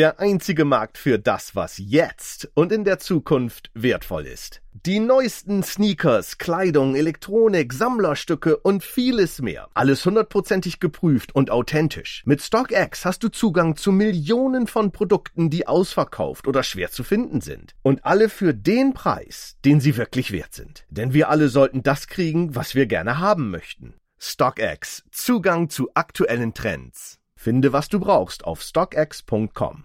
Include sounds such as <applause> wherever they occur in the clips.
der einzige Markt für das, was jetzt und in der Zukunft wertvoll ist. Die neuesten Sneakers, Kleidung, Elektronik, Sammlerstücke und vieles mehr. Alles hundertprozentig geprüft und authentisch. Mit StockX hast du Zugang zu Millionen von Produkten, die ausverkauft oder schwer zu finden sind. Und alle für den Preis, den sie wirklich wert sind. Denn wir alle sollten das kriegen, was wir gerne haben möchten. StockX. Zugang zu aktuellen Trends. Finde, was du brauchst auf stockx.com.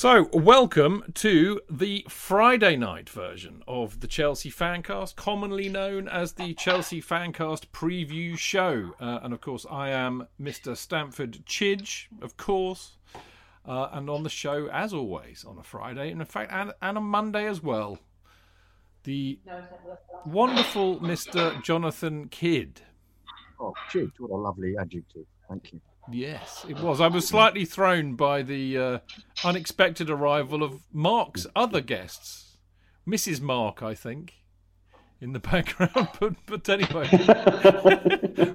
So, welcome to the Friday night version of the Chelsea Fancast, commonly known as the Chelsea Fancast preview show. Uh, and of course, I am Mr. Stamford Chidge, of course. Uh, and on the show, as always, on a Friday, and in fact, and, and a Monday as well, the wonderful Mr. Jonathan Kydd. Oh, Chidge, what a lovely adjective. Thank you. Yes, it was. I was slightly thrown by the uh, unexpected arrival of Mark's other guests, Mrs. Mark, I think, in the <laughs> background. But, but anyway,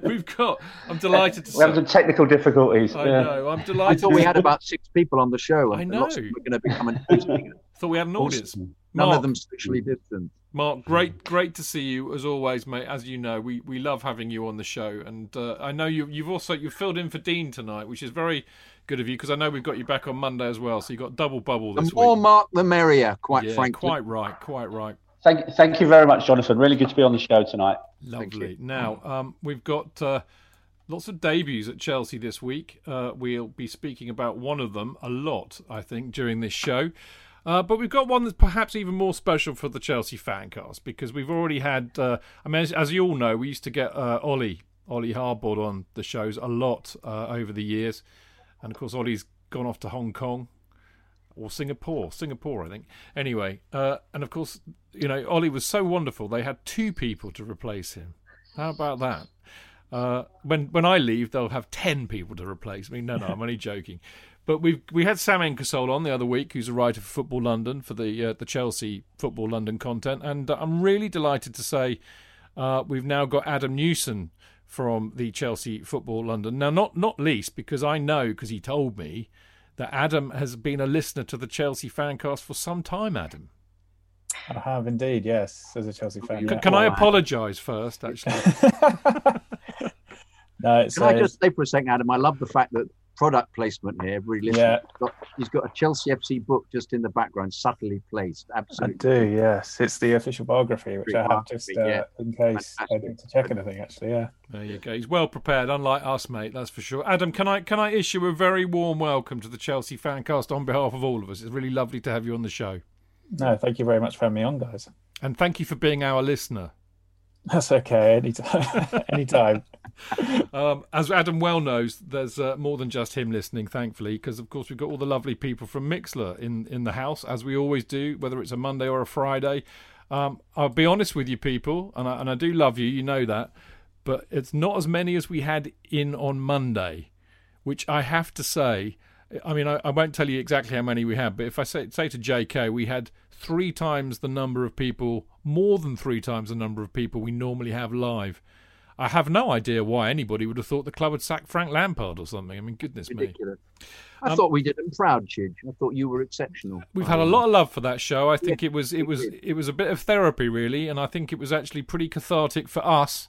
<laughs> we've got. I'm delighted to. See We have some technical difficulties. I yeah. know. I'm I delighted. thought we had about six people on the show. I know. Lots of them were going to be coming. Thought we had an audience. None of them socially distant. Mark, great, great to see you as always, mate. As you know, we, we love having you on the show, and uh, I know you you've also you filled in for Dean tonight, which is very good of you because I know we've got you back on Monday as well, so you got double bubble this The more week. Mark, the merrier. Quite yeah, frankly. quite right, quite right. Thank, thank you very much, Jonathan. Really good to be on the show tonight. Lovely. Now, um, we've got uh, lots of debuts at Chelsea this week. Uh, we'll be speaking about one of them a lot, I think, during this show. Uh, but we've got one that's perhaps even more special for the Chelsea fancast because we've already had. Uh, I mean, as, as you all know, we used to get uh, Ollie, Ollie Hardboard on the shows a lot uh, over the years, and of course, Ollie's gone off to Hong Kong or Singapore, Singapore, I think. Anyway, uh, and of course, you know, Ollie was so wonderful. They had two people to replace him. How about that? Uh, when when I leave, they'll have ten people to replace me. No, no, I'm only joking. But we we had Sam Enkesol on the other week, who's a writer for Football London for the uh, the Chelsea Football London content, and uh, I'm really delighted to say uh, we've now got Adam Newson from the Chelsea Football London. Now, not not least because I know because he told me that Adam has been a listener to the Chelsea Fancast for some time. Adam, I have indeed, yes, as a Chelsea fan. can, yeah. can I apologise first? Actually, <laughs> no, it's, Can I uh, just say for a second, Adam? I love the fact that product placement here. Really, listen. Yeah. He's got, he's got a Chelsea FC book just in the background, subtly placed. Absolutely. I do, yes. It's the official biography, which I have just uh, Yeah. in case I need to check anything. Actually, yeah. There you go. He's well prepared, unlike us, mate. That's for sure. Adam, can I can I issue a very warm welcome to the Chelsea Fancast on behalf of all of us? It's really lovely to have you on the show, No, thank you very much for having me on, guys. and thank you for being our listener. That's okay. Anytime, <laughs> anytime. Um, as Adam well knows, there's uh, more than just him listening, thankfully, because of course we've got all the lovely people from Mixlr in in the house, as we always do, whether it's a Monday or a Friday. Um, I'll be honest with you, people, and I, and I do love you, you know that, but it's not as many as we had in on Monday, which I have to say. I mean, I, I won't tell you exactly how many we had, but if I say say to JK, we had three times the number of people, more than three times the number of people we normally have live. I have no idea why anybody would have thought the club had sacked Frank Lampard or something. I mean, goodness me. Ridiculous. I Um, thought we did them proud, Chidge. I thought you were exceptional. We've had a lot of love for that show. I think it was it was it was a bit of therapy really, and I think it was actually pretty cathartic for us,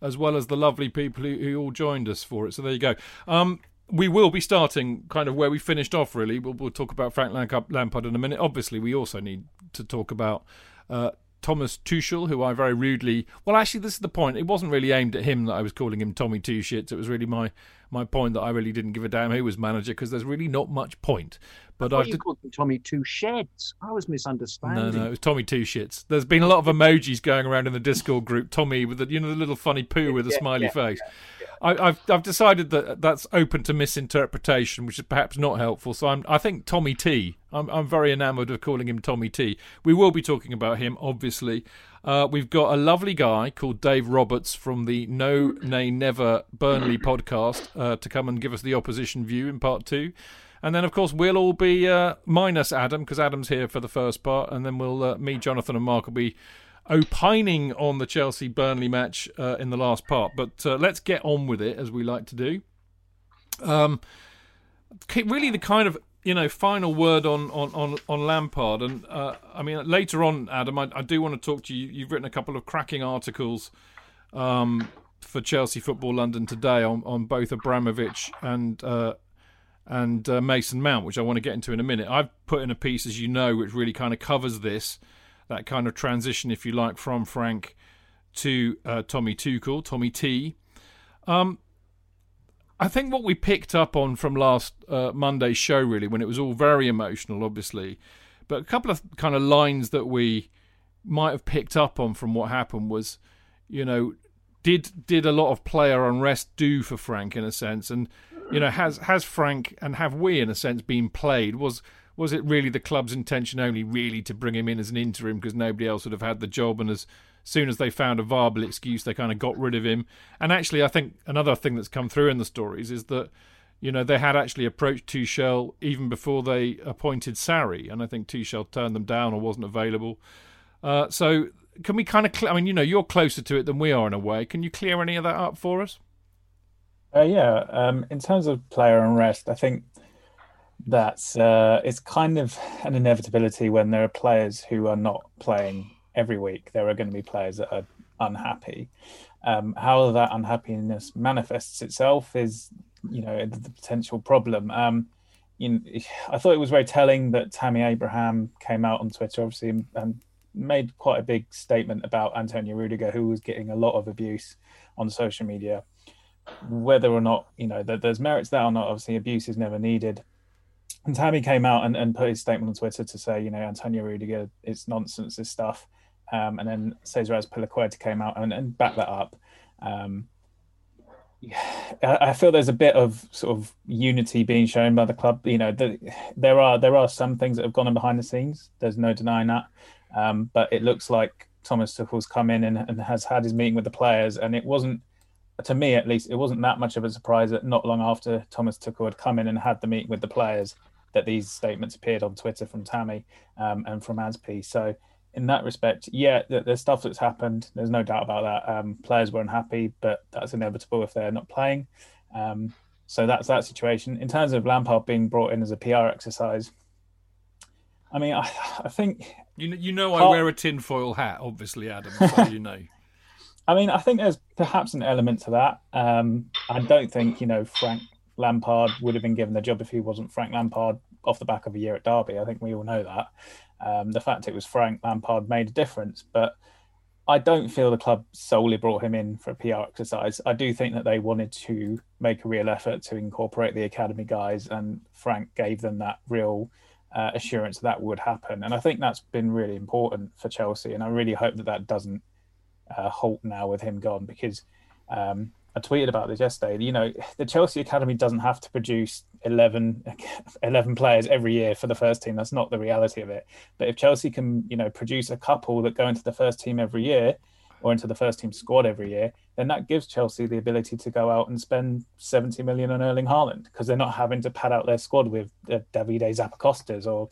as well as the lovely people who, who all joined us for it. So there you go. Um, we will be starting kind of where we finished off. Really, we'll, we'll talk about Frank Lampard in a minute. Obviously, we also need to talk about. Uh, Thomas Tuchel, who I very rudely. Well, actually, this is the point. It wasn't really aimed at him that I was calling him Tommy Two Shits. It was really my my point that I really didn't give a damn who was manager because there's really not much point. But I I've you called them Tommy Two Sheds. I was misunderstanding. no, no, it was Tommy Two Shits. There's been a lot of emojis going around in the Discord group. Tommy with the you know the little funny poo with a Yeah, smiley yeah, face. I, I've I've decided that that's open to misinterpretation, which is perhaps not helpful. So I'm I think Tommy T. I'm I'm very enamoured of calling him Tommy T. We will be talking about him, obviously. Uh, we've got a lovely guy called Dave Roberts from the No Nay Never Burnley <coughs> podcast uh, to come and give us the opposition view in part two. And then, of course, we'll all be uh, minus Adam because Adam's here for the first part, and then we'll uh, me, Jonathan, and Mark will be opining on the Chelsea Burnley match uh, in the last part. But uh, let's get on with it as we like to do. Um, really, the kind of you know final word on on on, on Lampard, and uh, I mean later on, Adam, I, I, do want to talk to you. You've written a couple of cracking articles. Um, for Chelsea Football London today on, on both Abramovich and uh, and uh, Mason Mount, which I want to get into in a minute. I've put in a piece, as you know, which really kind of covers this, that kind of transition, if you like, from Frank to uh, Tommy Tuchel, Tommy T. Um, I think what we picked up on from last uh, Monday's show, really, when it was all very emotional, obviously, but a couple of kind of lines that we might have picked up on from what happened was, you know, did did a lot of player unrest do for Frank in a sense, and you know, has has Frank and have we in a sense been played? Was was it really the club's intention only really to bring him in as an interim because nobody else would have had the job and as soon as they found a viable excuse, they kind of got rid of him. And actually, I think another thing that's come through in the stories is that you know they had actually approached Tuchel even before they appointed Sarri, and I think Tuchel turned them down or wasn't available. Uh, so can we kind of? Cl- I mean, you know, you're closer to it than we are in a way. Can you clear any of that up for us? Uh, yeah, um, in terms of player unrest, I think that's uh, it's kind of an inevitability when there are players who are not playing every week, there are going to be players that are unhappy. Um, how that unhappiness manifests itself is, you know, the, potential problem. Um, you know, I thought it was very telling that Tammy Abraham came out on Twitter, obviously, and, made quite a big statement about Antonio Rudiger, who was getting a lot of abuse on social media. Whether or not, you know, that there's merits there or not, obviously, abuse is never needed. And Tammy came out and, and put his statement on Twitter to say, you know, Antonio Rudiger, it's nonsense, this stuff. Um, and then Cesar Azpilicueta came out and, and backed that up. Um, yeah, I feel there's a bit of sort of unity being shown by the club. You know, the, there are there are some things that have gone on behind the scenes. There's no denying that. Um, but it looks like Thomas Tuchel's come in and, and, has had his meeting with the players, and it wasn't, to me at least, it wasn't that much of a surprise that not long after Thomas Tuchel had come in and had the meeting with the players, that these statements appeared on Twitter from Tammy um, and from Aspi. So in that respect, yeah, there's stuff that's happened. There's no doubt about that. Um, players were unhappy, but that's inevitable if they're not playing. Um, so that's that situation. In terms of Lampard being brought in as a PR exercise, I mean, I, I think you know, you know, I wear a tinfoil hat, obviously, Adam. So you know. <laughs> <laughs> I mean, I think there's perhaps an element to that. Um, I don't think you know Frank Lampard would have been given the job if he wasn't Frank Lampard off the back of a year at Derby. I think we all know that. Um, the fact it was Frank Lampard made a difference, but I don't feel the club solely brought him in for a PR exercise. I do think that they wanted to make a real effort to incorporate the academy guys, and Frank gave them that real uh, assurance that would happen. And I think that's been really important for Chelsea. And I really hope that that doesn't uh, halt now with him gone because um, I tweeted about this yesterday. You know, the Chelsea Academy doesn't have to produce 11, <laughs> 11 players every year for the first team. That's not the reality of it. But if Chelsea can, you know, produce a couple that go into the first team every year or into the first team squad every year, then that gives Chelsea the ability to go out and spend 70 million on Erling Haaland because they're not having to pad out their squad with uh, Davide Zappacostas or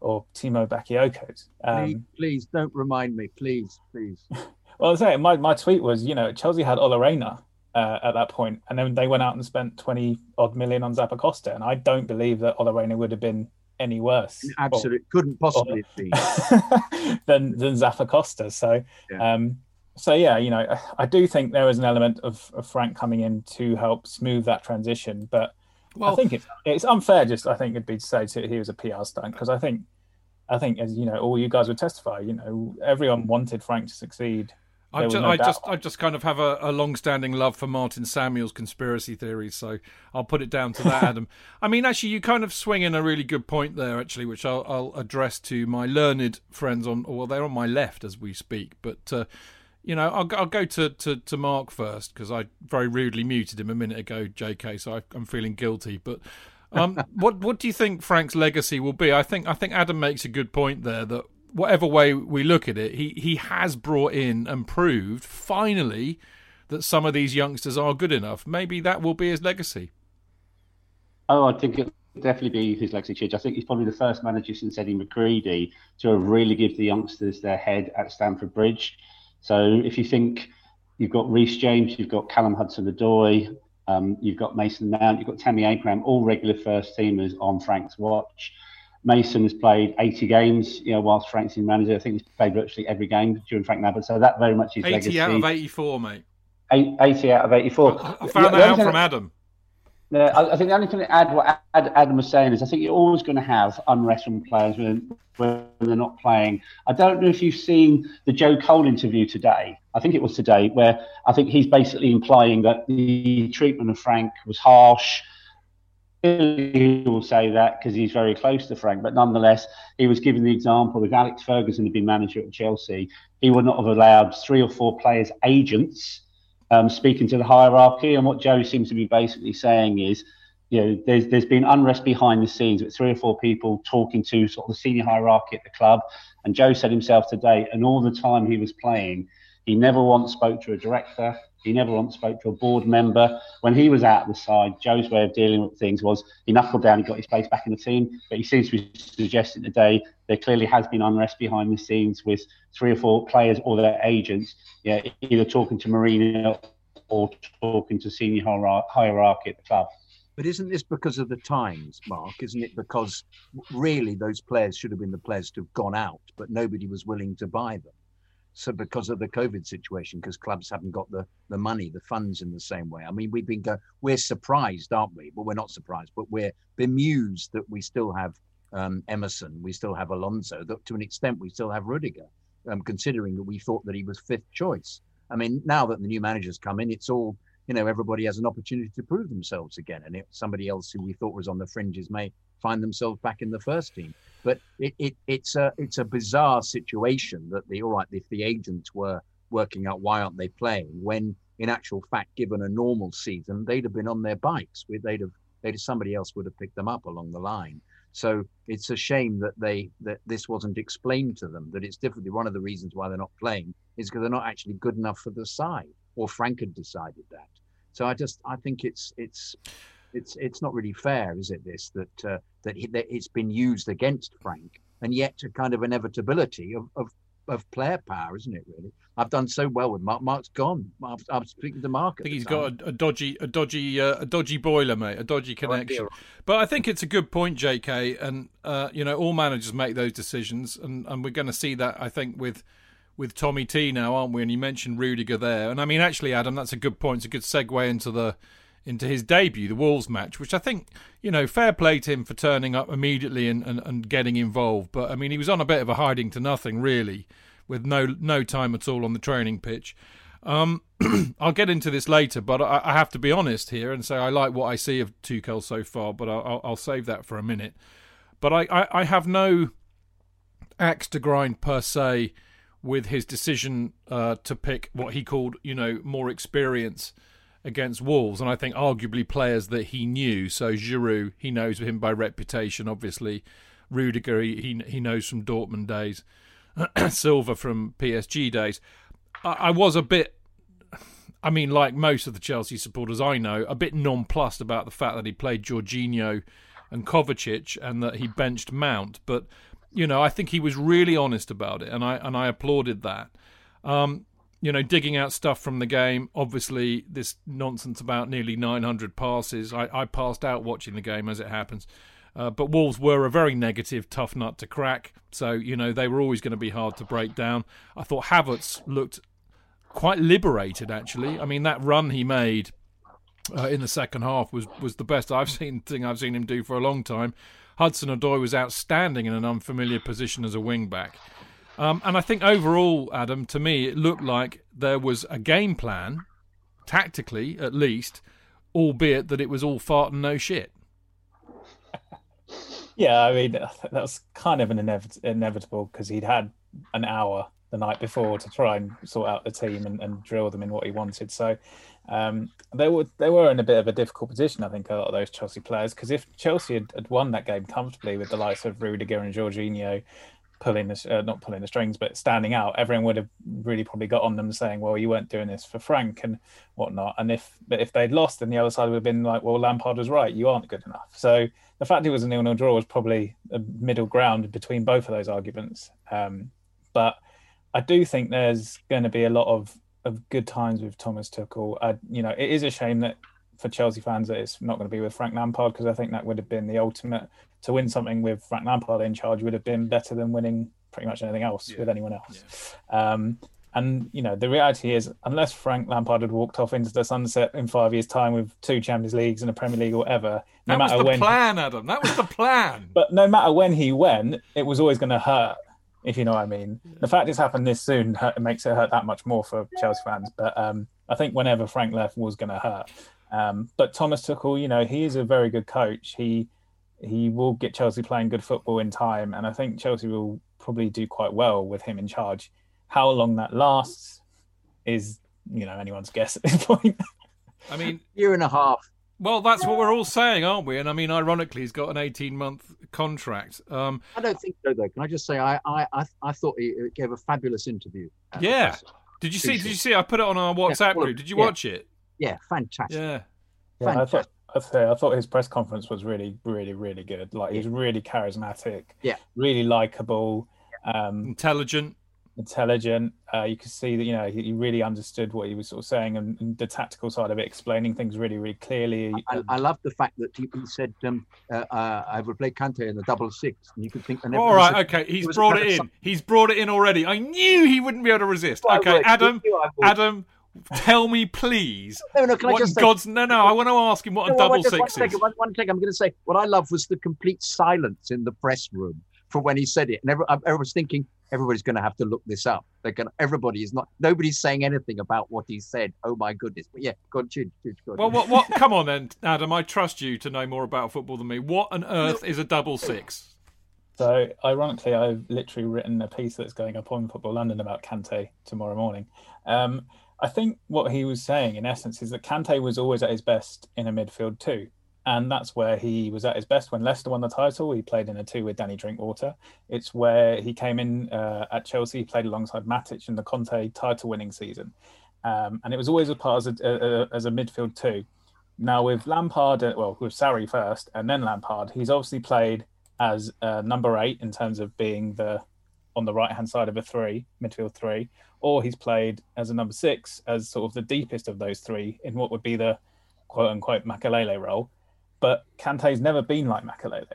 or Timo Bakayoko's. Um, please, please don't remind me, please, please. <laughs> well, I was saying my, my tweet was, you know, Chelsea had Ola Aina uh, at that point, and then they went out and spent twenty odd million on Zappacosta, and I don't believe that Ola Aina would have been any worse. Absolutely, couldn't possibly or, be <laughs> than than Zappacosta. So, yeah. um, so yeah, you know, I do think there is an element of, of Frank coming in to help smooth that transition, but well, I think it's it's unfair. Just I think it'd be to say to, he was a PR stunt because I think I think as you know, all you guys would testify. You know, everyone wanted Frank to succeed I just, no I just, I just kind of have a, a, long-standing love for Martin Samuel's conspiracy theories, so I'll put it down to that, <laughs> Adam. I mean, actually, you kind of swing in a really good point there, actually, which I'll, I'll address to my learned friends on, well, they're on my left as we speak, but uh, you know, I'll, I'll go to, to, to Mark first because I very rudely muted him a minute ago, J.K. So I, I'm feeling guilty, but. um, <laughs> what what do you think Frank's legacy will be? I think I think Adam makes a good point there that whatever way we look at it, he he has brought in and proved finally that some of these youngsters are good enough. Maybe that will be his legacy. Oh, I think it will definitely be his legacy, Chidge. I think he's probably the first manager since Eddie McCreadie to have really give the youngsters their head at Stamford Bridge. So if you think you've got Reece James, you've got Callum Hudson-Odoi, um, you've got Mason Mount, you've got Tammy Abraham, all regular first teamers on Frank's watch. Mason has played 80 games, you know, whilst Frank's in manager. I think he's played virtually every game during Frank Nabbott. So that very much is 80 legacy. out of 84, mate. 80 out of 84. I, I found that out from Adam. Yeah, I, I think the only thing to add what Adam was saying is I think you're always going to have unrest from players when, when they're not playing. I don't know if you've seen the Joe Cole interview today. I think it was today, where I think he's basically implying that the treatment of Frank was harsh. He will say that because he's very close to Frank, but nonetheless, he was given the example if Alex Ferguson had been manager at Chelsea, he would not have allowed three or four players' agents um, speaking to the hierarchy. And what Joe seems to be basically saying is, you know, there's there's been unrest behind the scenes with three or four people talking to sort of the senior hierarchy at the club. And Joe said himself today, and all the time he was playing, he never once spoke to a director. He never once spoke to a board member. When he was out of the side, Joe's way of dealing with things was he knuckled down, he got his place back in the team. But he seems to be suggesting today there clearly has been unrest behind the scenes with three or four players or their agents, yeah, either talking to Marina or talking to senior hierarchy at the club. But isn't this because of the times, Mark? Isn't it because really those players should have been the players to have gone out, but nobody was willing to buy them? So because of the COVID situation, because clubs haven't got the, the money, the funds in the same way. I mean, we've been go, we're surprised, aren't we? But we're not surprised, but we're bemused that we still have um, Emerson, we still have Alonso, that to an extent we still have Rudiger, um, considering that we thought that he was fifth choice. I mean, now that the new managers come in, it's all you know. Everybody has an opportunity to prove themselves again, and it, somebody else who we thought was on the fringes may find themselves back in the first team. But it, it it's a it's a bizarre situation that the all right if the agents were working out why aren't they playing when in actual fact given a normal season they'd have been on their bikes. They'd have they'd somebody else would have picked them up along the line. So it's a shame that they that this wasn't explained to them that it's different one of the reasons why they're not playing is because they're not actually good enough for the side or frank had decided that. So i just i think it's it's it's it's not really fair, is it? This that uh, that, he, that it's been used against Frank, and yet a kind of inevitability of, of of player power, isn't it? Really, I've done so well with Mark. Mark's gone. I'm, I'm speaking to Mark. I think he's got a, a, dodgy, a dodgy, uh, a dodgy boiler, mate. A dodgy connection. But I think it's a good point, J.K. And uh, you know, all managers make those decisions, and, and we're going to see that. I think with with Tommy T now, aren't we? And you mentioned Rudiger there, and I mean, actually, Adam, that's a good point. It's a good segue into the into his debut, the Wolves match, which I think, you know, fair play to him for turning up immediately and, and, and getting involved. But I mean, he was on a bit of a hiding to nothing, really, with no no time at all on the training pitch. Um, <clears throat> I'll get into this later, but I, I, have to be honest here and say I like what I see of Tuchel so far, but I'll, I'll save that for a minute. But I, I, I have no axe to grind per se with his decision uh, to pick what he called, you know, more experience against Wolves, and I think arguably players that he knew. So Giroud, he knows him by reputation, obviously. Rudiger, he he knows from Dortmund days. <clears throat> Silva from PSG days. I, I was a bit, I mean, like most of the Chelsea supporters I know, a bit nonplussed about the fact that he played Jorginho and Kovacic and that he benched Mount. But you know, I think he was really honest about it, and I and I applauded that. Um, you know, digging out stuff from the game. Obviously, this nonsense about nearly 900 passes. I, I passed out watching the game as it happens. Uh, but Wolves were a very negative, tough nut to crack. So, you know, they were always going to be hard to break down. I thought Havertz looked quite liberated, actually. I mean, that run he made uh, in the second half was, was the best I've <laughs> seen thing I've seen him do for a long time. Hudson-Odoi was outstanding in an unfamiliar position as a wing back. Um, and I think overall, Adam, to me, it looked like there was a game plan, tactically at least, albeit that it was all fart and no shit. <laughs> yeah, I mean, <laughs> that was kind of an inevit- inevitable because he'd had an hour the night before to try and sort out the team and, and drill them in what he wanted. So um, they were they were in a bit of a difficult position, I think, a lot of those Chelsea players. Because if Chelsea had, had, won that game comfortably with the likes of Rudiger and Jorginho pulling the uh, not pulling the strings, but standing out, everyone would have really probably got on them saying, "Well, you weren't doing this for Frank and whatnot." And if but if they'd lost, then the other side would have been like, "Well, Lampard was right. You aren't good enough." So the fact it was a nil-nil draw was probably a middle ground between both of those arguments. Um, but I do think there's going to be a lot of of good times with Thomas Tuchel. Uh, you know, it is a shame that for Chelsea fans that it's not going to be with Frank Lampard because I think that would have been the ultimate to win something with Frank Lampard in charge would have been better than winning pretty much anything else yeah. with anyone else. Yeah. Um, and you know the reality is, unless Frank Lampard had walked off into the sunset in five years' time with two Champions Leagues and a Premier League or whatever, no that matter was the when, plan, Adam. That was the plan. <laughs> but no matter when he went, it was always going to hurt. If you know what I mean. Yeah. The fact it's happened this soon hurt, makes it hurt that much more for Chelsea fans. But um, I think whenever Frank left was going to hurt. Um, but Thomas Tuchel, you know, he is a very good coach. He he will get Chelsea playing good football in time, and I think Chelsea will probably do quite well with him in charge. How long that lasts is, you know, anyone's guess at this <laughs> point. I mean, year and a half. Well, that's what we're all saying, aren't we? And I mean, ironically, he's got an 18-month contract. Um, I don't think so, though. Can I just say, I, I, I, I thought he gave a fabulous interview. Yeah. Did you see? Did you see? I put it on our WhatsApp yeah, well, group. Did you yeah. watch it? Yeah, fantastic. Yeah. Yeah, fantastic. I thought I say I thought his press conference was really, really, really good. Like he was really charismatic. Yeah. Really likable. Um, intelligent. Intelligent. Uh, you could see that you know he, really understood what he was sort of saying and, and, the tactical side of it, explaining things really, really clearly. I, I love the fact that he, he said, um, uh, uh, "I would play Kante in the double six. and you could think. All right, okay, he's brought it in. He's brought it in already. I knew he wouldn't be able to resist. Well, okay, Adam, Adam, Tell me, please. No, no. Can I just God's... say? No, no. I want to ask him what no, a double six one is. Second, one, one second. I'm going to say what I love was the complete silence in the press room for when he said it, and every, everyone's thinking everybody's going to have to look this up. They're going. Everybody is not. Nobody's saying anything about what he said. Oh my goodness! But yeah, God, Chid, Chid, God. Well, what? What? Come on then, Adam. I trust you to know more about football than me. What on earth is a double six? So, ironically, I've literally written a piece that's going up on Football London about Kante tomorrow morning. Um, I think what he was saying, in essence, is that Kante was always at his best in a midfield too. And that's where he was at his best when Leicester won the title. He played in a two with Danny Drinkwater. It's where he came in uh, at Chelsea. He played alongside Matic in the Conte title winning season. Um, and it was always a part as a, a, as a midfield too. Now, with Lampard, uh, well, with Sarri first and then Lampard, he's obviously played as uh, number eight in terms of being the on the right hand side of a three, midfield three, or he's played as a number six, as sort of the deepest of those three in what would be the quote unquote Makalele role. But Kante's never been like Makalele.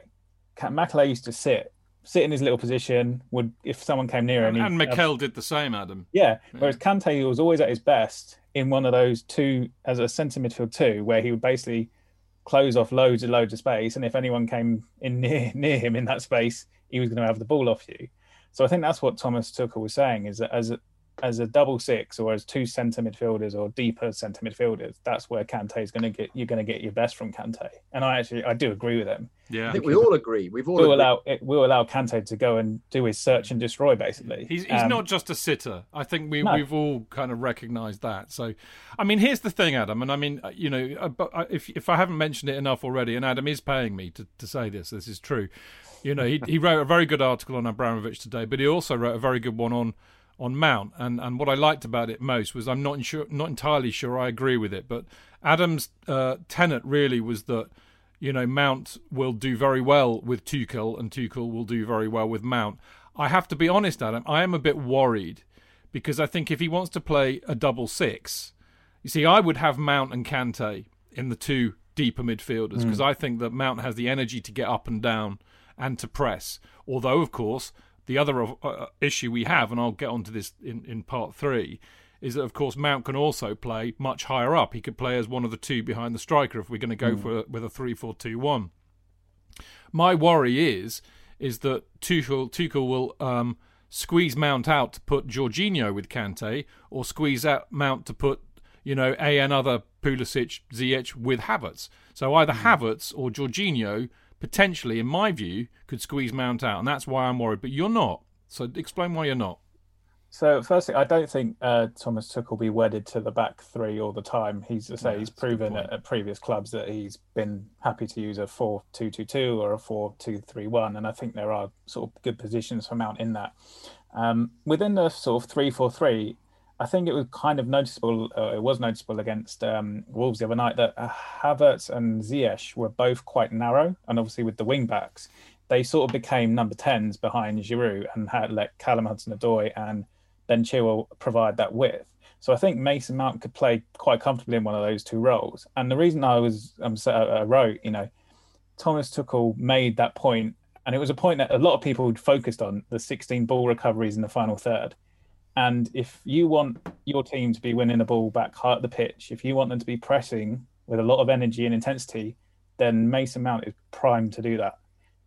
Makalele used to sit, sit in his little position. Would if someone came near him, and, and Mikel did the same, Adam. Yeah, whereas Kante was always at his best in one of those two as a centre midfield two, where he would basically close off loads and loads of space, and if anyone came in <laughs> near near him in that space, he was going to have the ball off you. So I think that's what Thomas Tuchel was saying is that as a, as a double six or as two centre midfielders or deeper centre midfielders, that's where Kante is going to get you're going to get your best from Kante. And I actually I do agree with him. Yeah, I think we all agree. We've all we'll allow it, we'll allow Kante to go and do his search and destroy. Basically, he's he's um, not just a sitter. I think we no. we've all kind of recognised that. So, I mean, here's the thing, Adam, and I mean, uh, you know, uh, uh, if if I haven't mentioned it enough already, and Adam is paying me to to say this, this is true. You know, he, he wrote a very good article on Abramovich today, but he also wrote a very good one on on Mount. And and what I liked about it most was I'm not sure, not entirely sure I agree with it, but Adam's uh, tenet really was that you know Mount will do very well with Tuchel, and Tuchel will do very well with Mount. I have to be honest, Adam. I am a bit worried because I think if he wants to play a double six, you see, I would have Mount and Kante in the two deeper midfielders because mm. I think that Mount has the energy to get up and down and to press. Although, of course, the other uh, uh, issue we have, and I'll get onto this in, in part three, is that of course Mount can also play much higher up. He could play as one of the two behind the striker if we're going to go mm. for with a three-four-two-one. My worry is is that Tuchel Tuchel will um, squeeze Mount out to put Jorginho with Kante, or squeeze out Mount to put you know a another Pulisic Ziyech with Havertz. So either mm. Havertz or Jorginho potentially, in my view, could squeeze Mount out, and that's why I'm worried. But you're not. So explain why you're not. So, firstly, I don't think uh, Thomas Tuchel will be wedded to the back three all the time. He's, I say, yeah, he's proven at, at, previous clubs that he's been happy to use a 4 2 2 2 or a 4 2 3 1. And I think there are sort of good positions for Mount in that. Um, within the sort of 3 4 3, I think it was kind of noticeable, uh, it was noticeable against um, Wolves the other night that uh, Havertz and Ziyech were both quite narrow. And obviously, with the wing backs, they sort of became number 10s behind Giroud and had let Callum Hudson Odoi and then Chilwell provide that width. So I think Mason Mount could play quite comfortably in one of those two roles. And the reason I was um, uh, wrote, you know, Thomas Tuchel made that point, and it was a point that a lot of people focused on the 16 ball recoveries in the final third. And if you want your team to be winning the ball back high at the pitch, if you want them to be pressing with a lot of energy and intensity, then Mason Mount is primed to do that.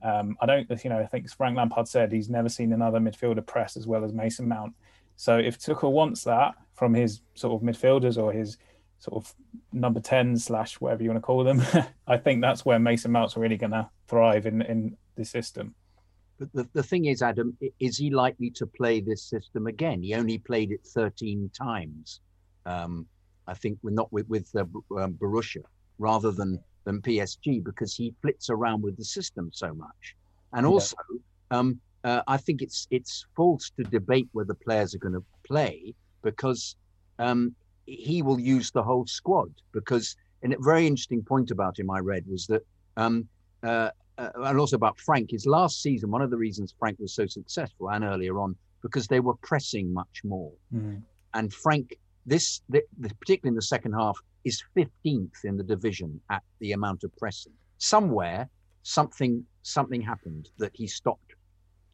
Um, I don't, you know, I think Frank Lampard said he's never seen another midfielder press as well as Mason Mount. So if Tuchel wants that from his sort of midfielders or his sort of number 10 slash whatever you want to call them, <laughs> I think that's where Mason Mount's really going to thrive in, in the system. But the, the thing is, Adam, is he likely to play this system again? He only played it 13 times. Um, I think we're not with, with uh, um, Borussia rather than, than PSG because he flits around with the system so much. And also, yeah. um, uh, I think it's it's false to debate whether players are going to play because um, he will use the whole squad. Because and a very interesting point about him I read was that, um, uh, uh, and also about Frank, his last season. One of the reasons Frank was so successful and earlier on because they were pressing much more. Mm. And Frank, this the, the, particularly in the second half, is 15th in the division at the amount of pressing. Somewhere, something something happened that he stopped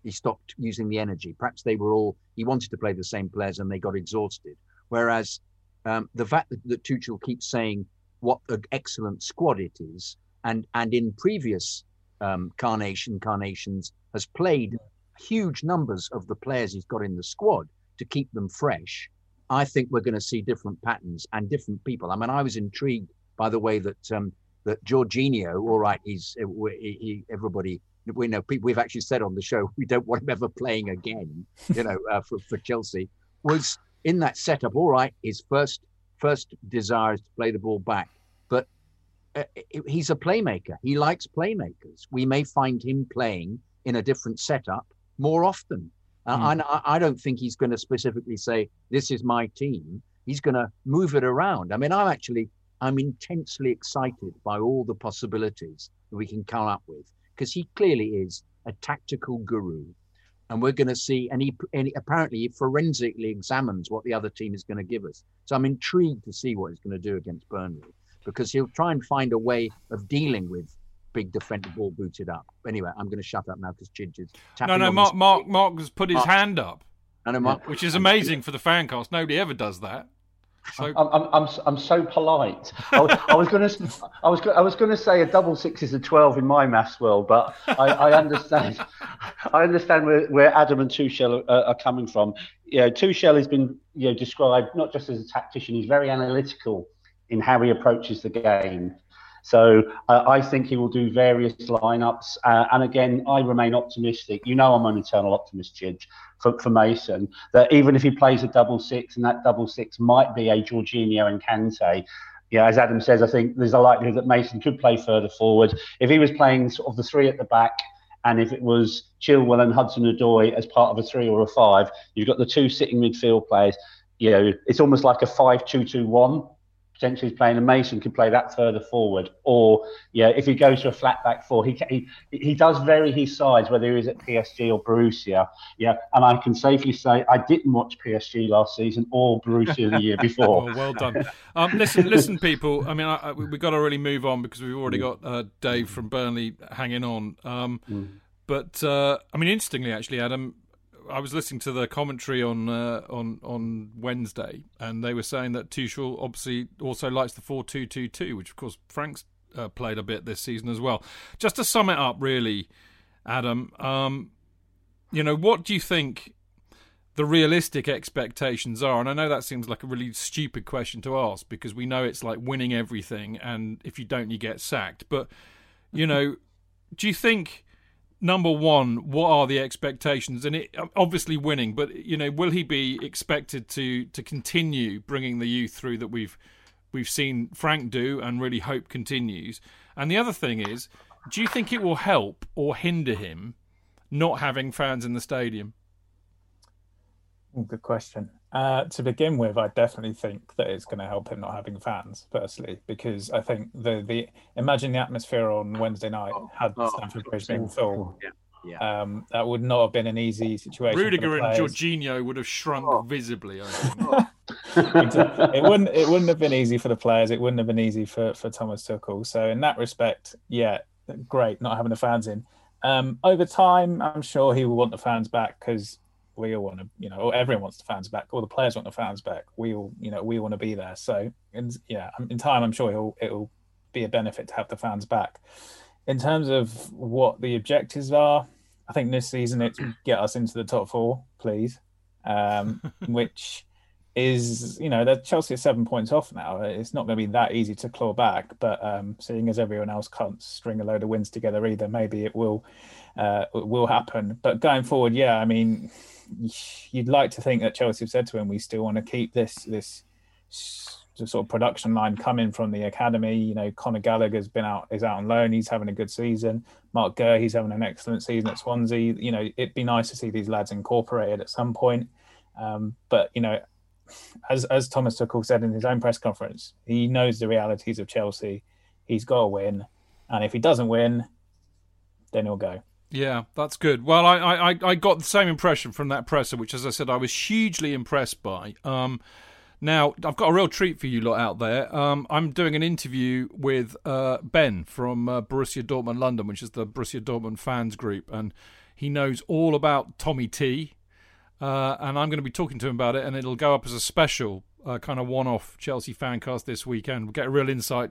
he stopped using the energy. Perhaps they were all he wanted to play the same players and they got exhausted. Whereas um, the fact that, that Tuchel keeps saying what an excellent squad it is, and and in previous um, carnation carnations has played huge numbers of the players he's got in the squad to keep them fresh. I think we're going to see different patterns and different people. I mean, I was intrigued by the way that um, that Jorginho, all right, he's he, he, everybody we know people we've actually said on the show <laughs> we don't want him ever playing again. You know, uh, for for Chelsea was in that setup. All right, his first first desire is to play the ball back, but uh, he's a playmaker. He likes playmakers. We may find him playing in a different setup more often. Uh, mm. I, I don't think he's going to specifically say this is my team. He's going to move it around. I mean, I'm actually I'm intensely excited by all the possibilities that we can come up with because he clearly is a tactical guru. And we're going to see, and he, and he apparently he forensically examines what the other team is going to give us. So I'm intrigued to see what he's going to do against Burnley because he'll try and find a way of dealing with big defender ball booted up. Anyway, I'm going to shut up now because Chidge is tapping. No, no, Mark, Mark, Mark has put his Mark. hand up. Know, Mark, which is amazing for the fan cast. Nobody ever does that. So... I'm, I'm, I'm so polite. I was, I was going to I was I was going to say a double six is a twelve in my maths world, but I, I understand I understand where, where Adam and Tuchel are, are, coming from. You know, Tuchel has been you know described not just as a tactician; he's very analytical in how he approaches the game. So uh, I think he will do various lineups. Uh, and again, I remain optimistic. You know, I'm an eternal optimist, Chidge, for, for Mason, that even if he plays a double six and that double six might be a Jorginho and Kante, yeah, as Adam says, I think there's a likelihood that Mason could play further forward. If he was playing sort of the three at the back, and if it was Chilwell and Hudson Odoi as part of a three or a five, you've got the two sitting midfield players. You know, it's almost like a five-two-two-one potentially playing a Mason can play that further forward. Or yeah, if he goes to a flat back four, he he he does vary his sides whether he's at PSG or Borussia. Yeah, and I can safely say I didn't watch PSG last season or Borussia the year <laughs> before. well, well done. Um, listen, listen, <laughs> people. I mean, I, I, we've got to really move on because we've already got uh, Dave from Burnley hanging on. Um, mm. But uh, I mean, interestingly, actually, Adam, I was listening to the commentary on uh, on on Wednesday, and they were saying that Tuchel obviously also likes the four two two two, which of course Frank's uh, played a bit this season as well. Just to sum it up, really, Adam, um, you know, what do you think the realistic expectations are? And I know that seems like a really stupid question to ask because we know it's like winning everything, and if you don't, you get sacked. But you know, do you think? Number one, what are the expectations? And it obviously winning, but you know, will he be expected to to continue bringing the youth through that we've we've seen Frank do and really hope continues? And the other thing is, do you think it will help or hinder him not having fans in the stadium? Good question. Uh, to begin with, I definitely think that it's going to help him not having fans. Firstly, because I think the the imagine the atmosphere on Wednesday night had oh, Stamford Bridge been full. Yeah. Yeah. Um, that would not have been an easy situation. Rudiger and Jorginho would have shrunk oh. visibly. <laughs> <laughs> it wouldn't. It wouldn't have been easy for the players. It wouldn't have been easy for for Thomas Tuchel. So in that respect, yeah, great not having the fans in. Um, over time, I'm sure he will want the fans back because we all want to, you know, everyone wants the fans back. All the players want the fans back. We all, you know, we want to be there. So, in, yeah, in time, I'm sure it'll it'll be a benefit to have the fans back. In terms of what the objectives are, I think this season it's get us into the top four, please. Um, <laughs> which is, you know, that Chelsea are seven points off now. It's not going to be that easy to claw back. But um, seeing as everyone else can't string a load of wins together either, maybe it will uh, it will happen. But going forward, yeah, I mean you'd like to think that Chelsea have said to him, we still want to keep this this sort of production line coming from the academy. You know, Conor Gallagher's been out is out on loan. He's having a good season. Marc Guéhi, he's having an excellent season at Swansea. You know, it'd be nice to see these lads incorporated at some point. Um, but you know, as as Thomas Tuchel said in his own press conference, he knows the realities of Chelsea. He's got to win, and if he doesn't win, then he'll go. Yeah, that's good. Well, I, I, I got the same impression from that presser, which, as I said, I was hugely impressed by. Um, now, I've got a real treat for you lot out there. Um, I'm doing an interview with uh, Ben from uh, Borussia Dortmund London, which is the Borussia Dortmund fans group, and he knows all about Tommy T. Uh, and I'm going to be talking to him about it, and it'll go up as a special uh, kind of one-off Chelsea fancast this weekend. We'll get a real insight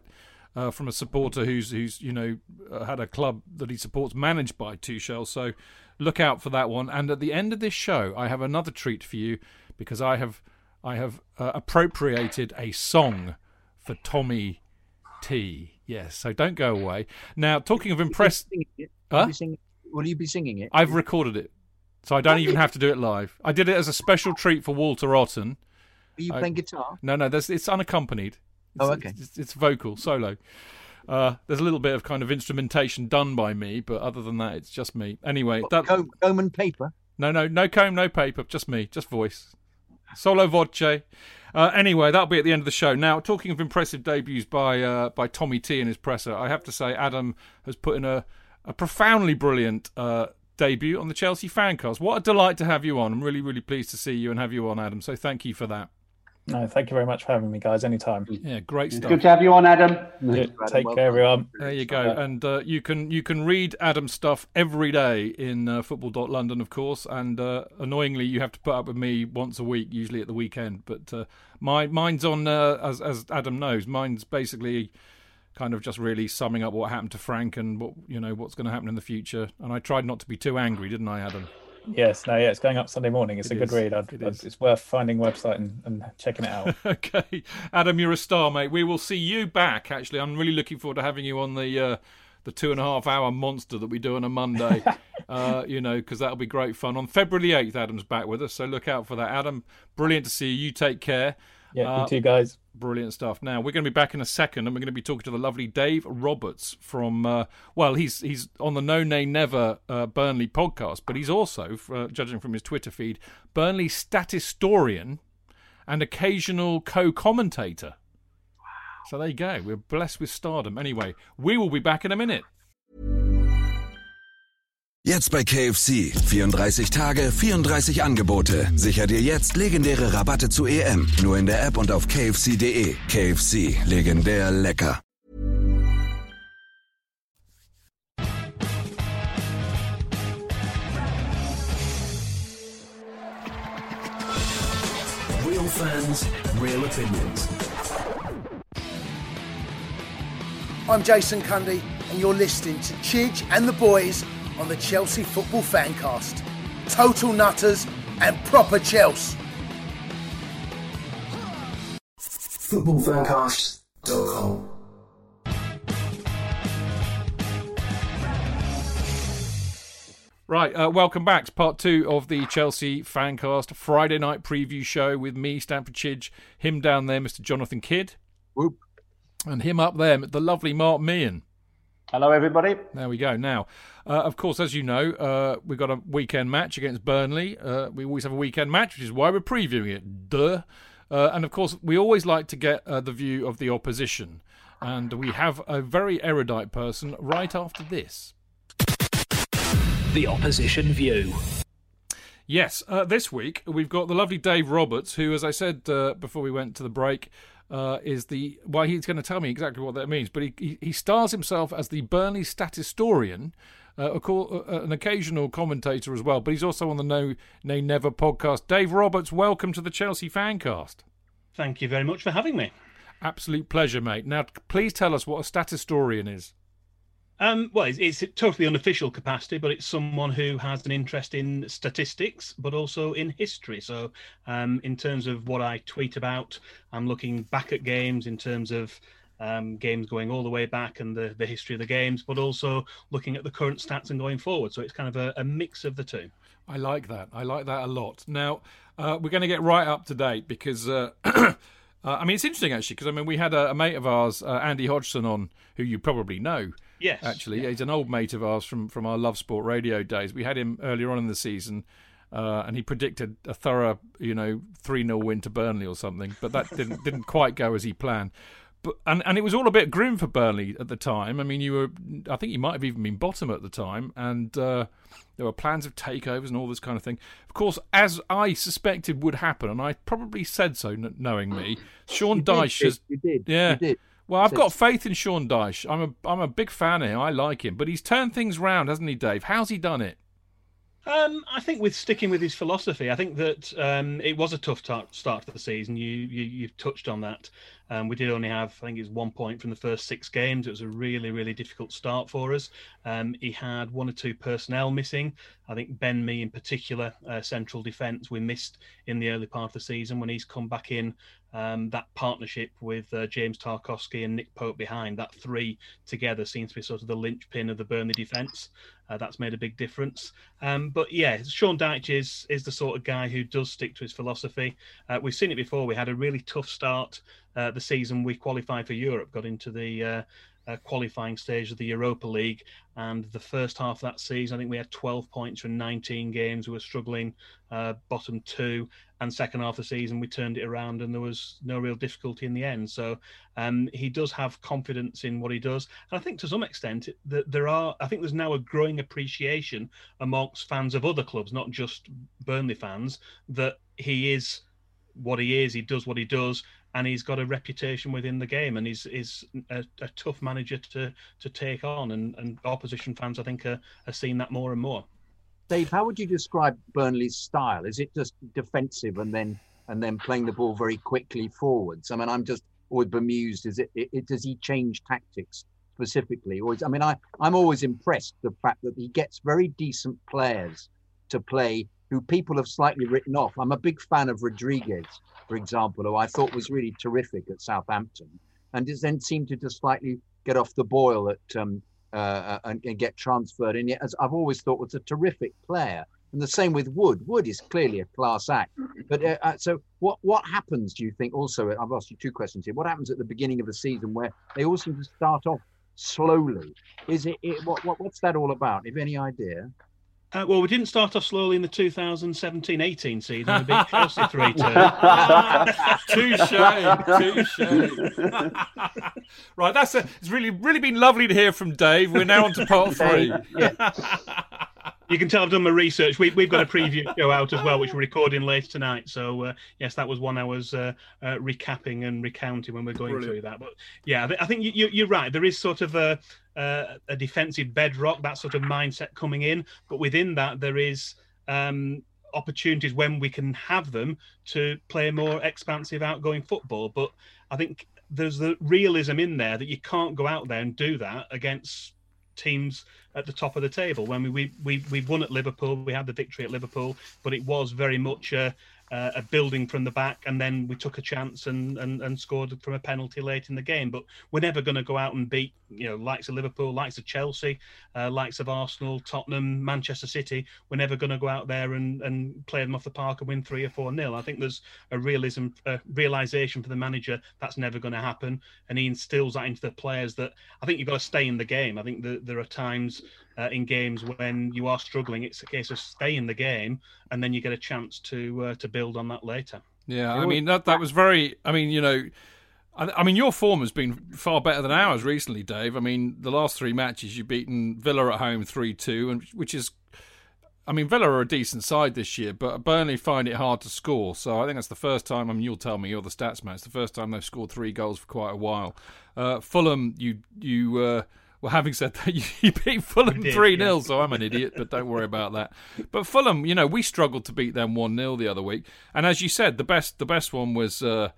uh, from a supporter who's who's you know uh, had a club that he supports managed by Tuchel. So look out for that one. And at the end of this show, I have another treat for you because I have I have uh, appropriated a song for Tommy T. Yes, so don't go away. Now, talking of impressed, huh? will you be singing it? I've recorded it, so I don't even have to do it live. I did it as a special treat for Walter Otten. Are you playing guitar? No, no, it's unaccompanied. Oh, okay. It's, it's vocal solo. Uh, there's a little bit of kind of instrumentation done by me, but other than that, it's just me. Anyway, what, that comb, comb and paper. No, no, no comb, no paper, just me, just voice, solo voce. Uh, anyway, that'll be at the end of the show. Now, talking of impressive debuts by uh, by Tommy T and his presser, I have to say Adam has put in a a profoundly brilliant uh, debut on the Chelsea Fancast. What a delight to have you on! I'm really, really pleased to see you and have you on, Adam. So thank you for that. No, thank you very much for having me, guys. Anytime. Yeah, great stuff. Good to have you on, Adam. Yeah, take care, everyone. There you go. And uh, you can you can read Adam's stuff every day in uh, Football.London, of course. And uh, annoyingly, you have to put up with me once a week, usually at the weekend. But uh, my mine's on, uh, as as Adam knows, mine's basically kind of just really summing up what happened to Frank and what you know what's going to happen in the future. And I tried not to be too angry, didn't I, Adam? Yes, no, yeah, it's going up Sunday morning. It's it a good read. I'd, it I'd, it's worth finding website and, and checking it out. <laughs> okay, Adam, you're a star, mate. We will see you back. Actually, I'm really looking forward to having you on the uh, the two and a half hour monster that we do on a Monday. <laughs> uh, you know, because that'll be great fun on February the eighth. Adam's back with us, so look out for that. Adam, brilliant to see you. You take care. Yeah, uh, you too, guys. Brilliant stuff. Now we're going to be back in a second, and we're going to be talking to the lovely Dave Roberts from. Uh, well, he's he's on the No Nay Never uh, Burnley podcast, but he's also, uh, judging from his Twitter feed, Burnley statistorian and occasional co-commentator. Wow. So there you go. We're blessed with stardom. Anyway, we will be back in a minute. Jetzt bei KFC. 34 Tage, 34 Angebote. Sicher dir jetzt legendäre Rabatte zu EM. Nur in der App und auf kfc.de. KFC, legendär lecker. Real fans, real opinions. I'm Jason Cundy, and you're listening to Chidge and the Boys on the Chelsea Football Fancast. Total nutters and proper Chelsea. Footballfancast.com Right, uh, welcome back to part two of the Chelsea Fancast Friday night preview show with me, Stamford Chidge, him down there, Mr. Jonathan Kydd. Whoop. And him up there, the lovely Mark Meehan. Hello, everybody. There we go. Now, uh, of course, as you know, uh, we've got a weekend match against Burnley. Uh, we always have a weekend match, which is why we're previewing it. Duh. Uh, and of course, we always like to get uh, the view of the opposition. And we have a very erudite person right after this. The opposition view. Yes, uh, this week we've got the lovely Dave Roberts, who, as I said uh, before we went to the break, uh, is the well, he's going to tell me exactly what that means. But he he, he stars himself as the Burnley statistorian, uh, a call, uh, an occasional commentator as well. But he's also on the No Nay Never podcast. Dave Roberts, welcome to the Chelsea Fancast. Thank you very much for having me. Absolute pleasure, mate. Now, please tell us what a statistorian is. Um, well, it's, it's a totally unofficial capacity, but it's someone who has an interest in statistics, but also in history. So, um, in terms of what I tweet about, I'm looking back at games in terms of um, games going all the way back and the, the history of the games, but also looking at the current stats and going forward. So, it's kind of a, a mix of the two. I like that. I like that a lot. Now, uh, we're going to get right up to date because. Uh, <clears throat> Uh, I mean, it's interesting actually because I mean we had a, a mate of ours, uh, Andy Hodgson, on who you probably know. Yes, actually, yeah. he's an old mate of ours from from our Love Sport radio days. We had him earlier on in the season, uh, and he predicted a thorough, you know, three 0 win to Burnley or something, but that didn't <laughs> didn't quite go as he planned. But and and it was all a bit grim for Burnley at the time. I mean, you were, I think you might have even been bottom at the time, and uh, there were plans of takeovers and all this kind of thing. Of course, as I suspected would happen, and I probably said so, knowing me, <gasps> Sean Dyche has, you did, yeah. You did. Well, I've got faith in Sean Dyche. I'm a I'm a big fan of him. I like him, but he's turned things round, hasn't he, Dave? How's he done it? Um, I think with sticking with his philosophy, I think that um, it was a tough tar- start to the season. You, you you've touched on that. Um, we did only have, I think, it's one point from the first six games. It was a really, really difficult start for us. Um, he had one or two personnel missing. I think Ben Mee in particular, uh, central defence, we missed in the early part of the season when he's come back in. Um, that partnership with uh, James Tarkowski and Nick Pope behind that three together seems to be sort of the linchpin of the Burnley defence. Uh, that's made a big difference. Um, but yeah, Sean Dyche is is the sort of guy who does stick to his philosophy. Uh, we've seen it before. We had a really tough start uh, the season we qualified for Europe, got into the uh, uh, qualifying stage of the Europa League, and the first half of that season, I think we had 12 points from 19 games. We were struggling, uh, bottom two, and second half of the season we turned it around, and there was no real difficulty in the end. So um, he does have confidence in what he does, and I think to some extent that there are. I think there's now a growing appreciation amongst fans of other clubs, not just Burnley fans, that he is what he is. He does what he does, and he's got a reputation within the game, and he's is a, a tough manager to to take on. And, and opposition fans, I think, are, are seeing that more and more. Dave, how would you describe Burnley's style? Is it just defensive and then and then playing the ball very quickly forwards? I mean, I'm just always bemused. Is it, it, it does he change tactics specifically, or is, I mean, I I'm always impressed the fact that he gets very decent players to play who people have slightly written off. I'm a big fan of Rodriguez, for example, who I thought was really terrific at Southampton, and then seemed to just slightly get off the boil at um, uh, and, and get transferred. And yet, as I've always thought, was a terrific player. And the same with Wood. Wood is clearly a class act. But uh, uh, so, what what happens? Do you think? Also, I've asked you two questions here. What happens at the beginning of the season where they all seem to start off slowly? Is it, it what, what what's that all about? If any idea? Uh, well, we didn't start off slowly in the 2017-18 season. We beat Chelsea <laughs> three two. <laughs> Touche, touche. <laughs> right, that's a, it's really really been lovely to hear from Dave. We're now on to part three. You can tell I've done my research. We, we've got a preview <laughs> show out as well, which we're recording later tonight. So uh, yes, that was one I was uh, uh, recapping and recounting when we're going Brilliant. through that. But yeah, I think you, you, you're right. There is sort of a, uh, a defensive bedrock, that sort of mindset coming in, but within that there is um, opportunities when we can have them to play more expansive, outgoing football. But I think there's the realism in there that you can't go out there and do that against teams at the top of the table. When we we we, we won at Liverpool, we had the victory at Liverpool, but it was very much a, uh, a building from the back, and then we took a chance and, and, and scored from a penalty late in the game. But we're never going to go out and beat, you know, likes of Liverpool, likes of Chelsea, uh, likes of Arsenal, Tottenham, Manchester City. We're never going to go out there and, and play them off the park and win three or four nil. I think there's a realism, a realization for the manager that's never going to happen, and he instills that into the players that I think you've got to stay in the game. I think that there are times uh, in games when you are struggling. It's a case of stay in the game, and then you get a chance to uh, to build on that later. Yeah, I mean that that was very. I mean, you know. I mean, your form has been far better than ours recently, Dave. I mean, the last three matches you've beaten Villa at home three two, and which is, I mean, Villa are a decent side this year, but Burnley find it hard to score. So I think that's the first time. I mean, you'll tell me you're the stats man. It's the first time they've scored three goals for quite a while. Uh, Fulham, you you. Well, having said that, <laughs> you beat Fulham 3 0, yeah. so I'm an idiot, but don't worry about that. But Fulham, you know, we struggled to beat them 1 0 the other week. And as you said, the best the best one was. Uh,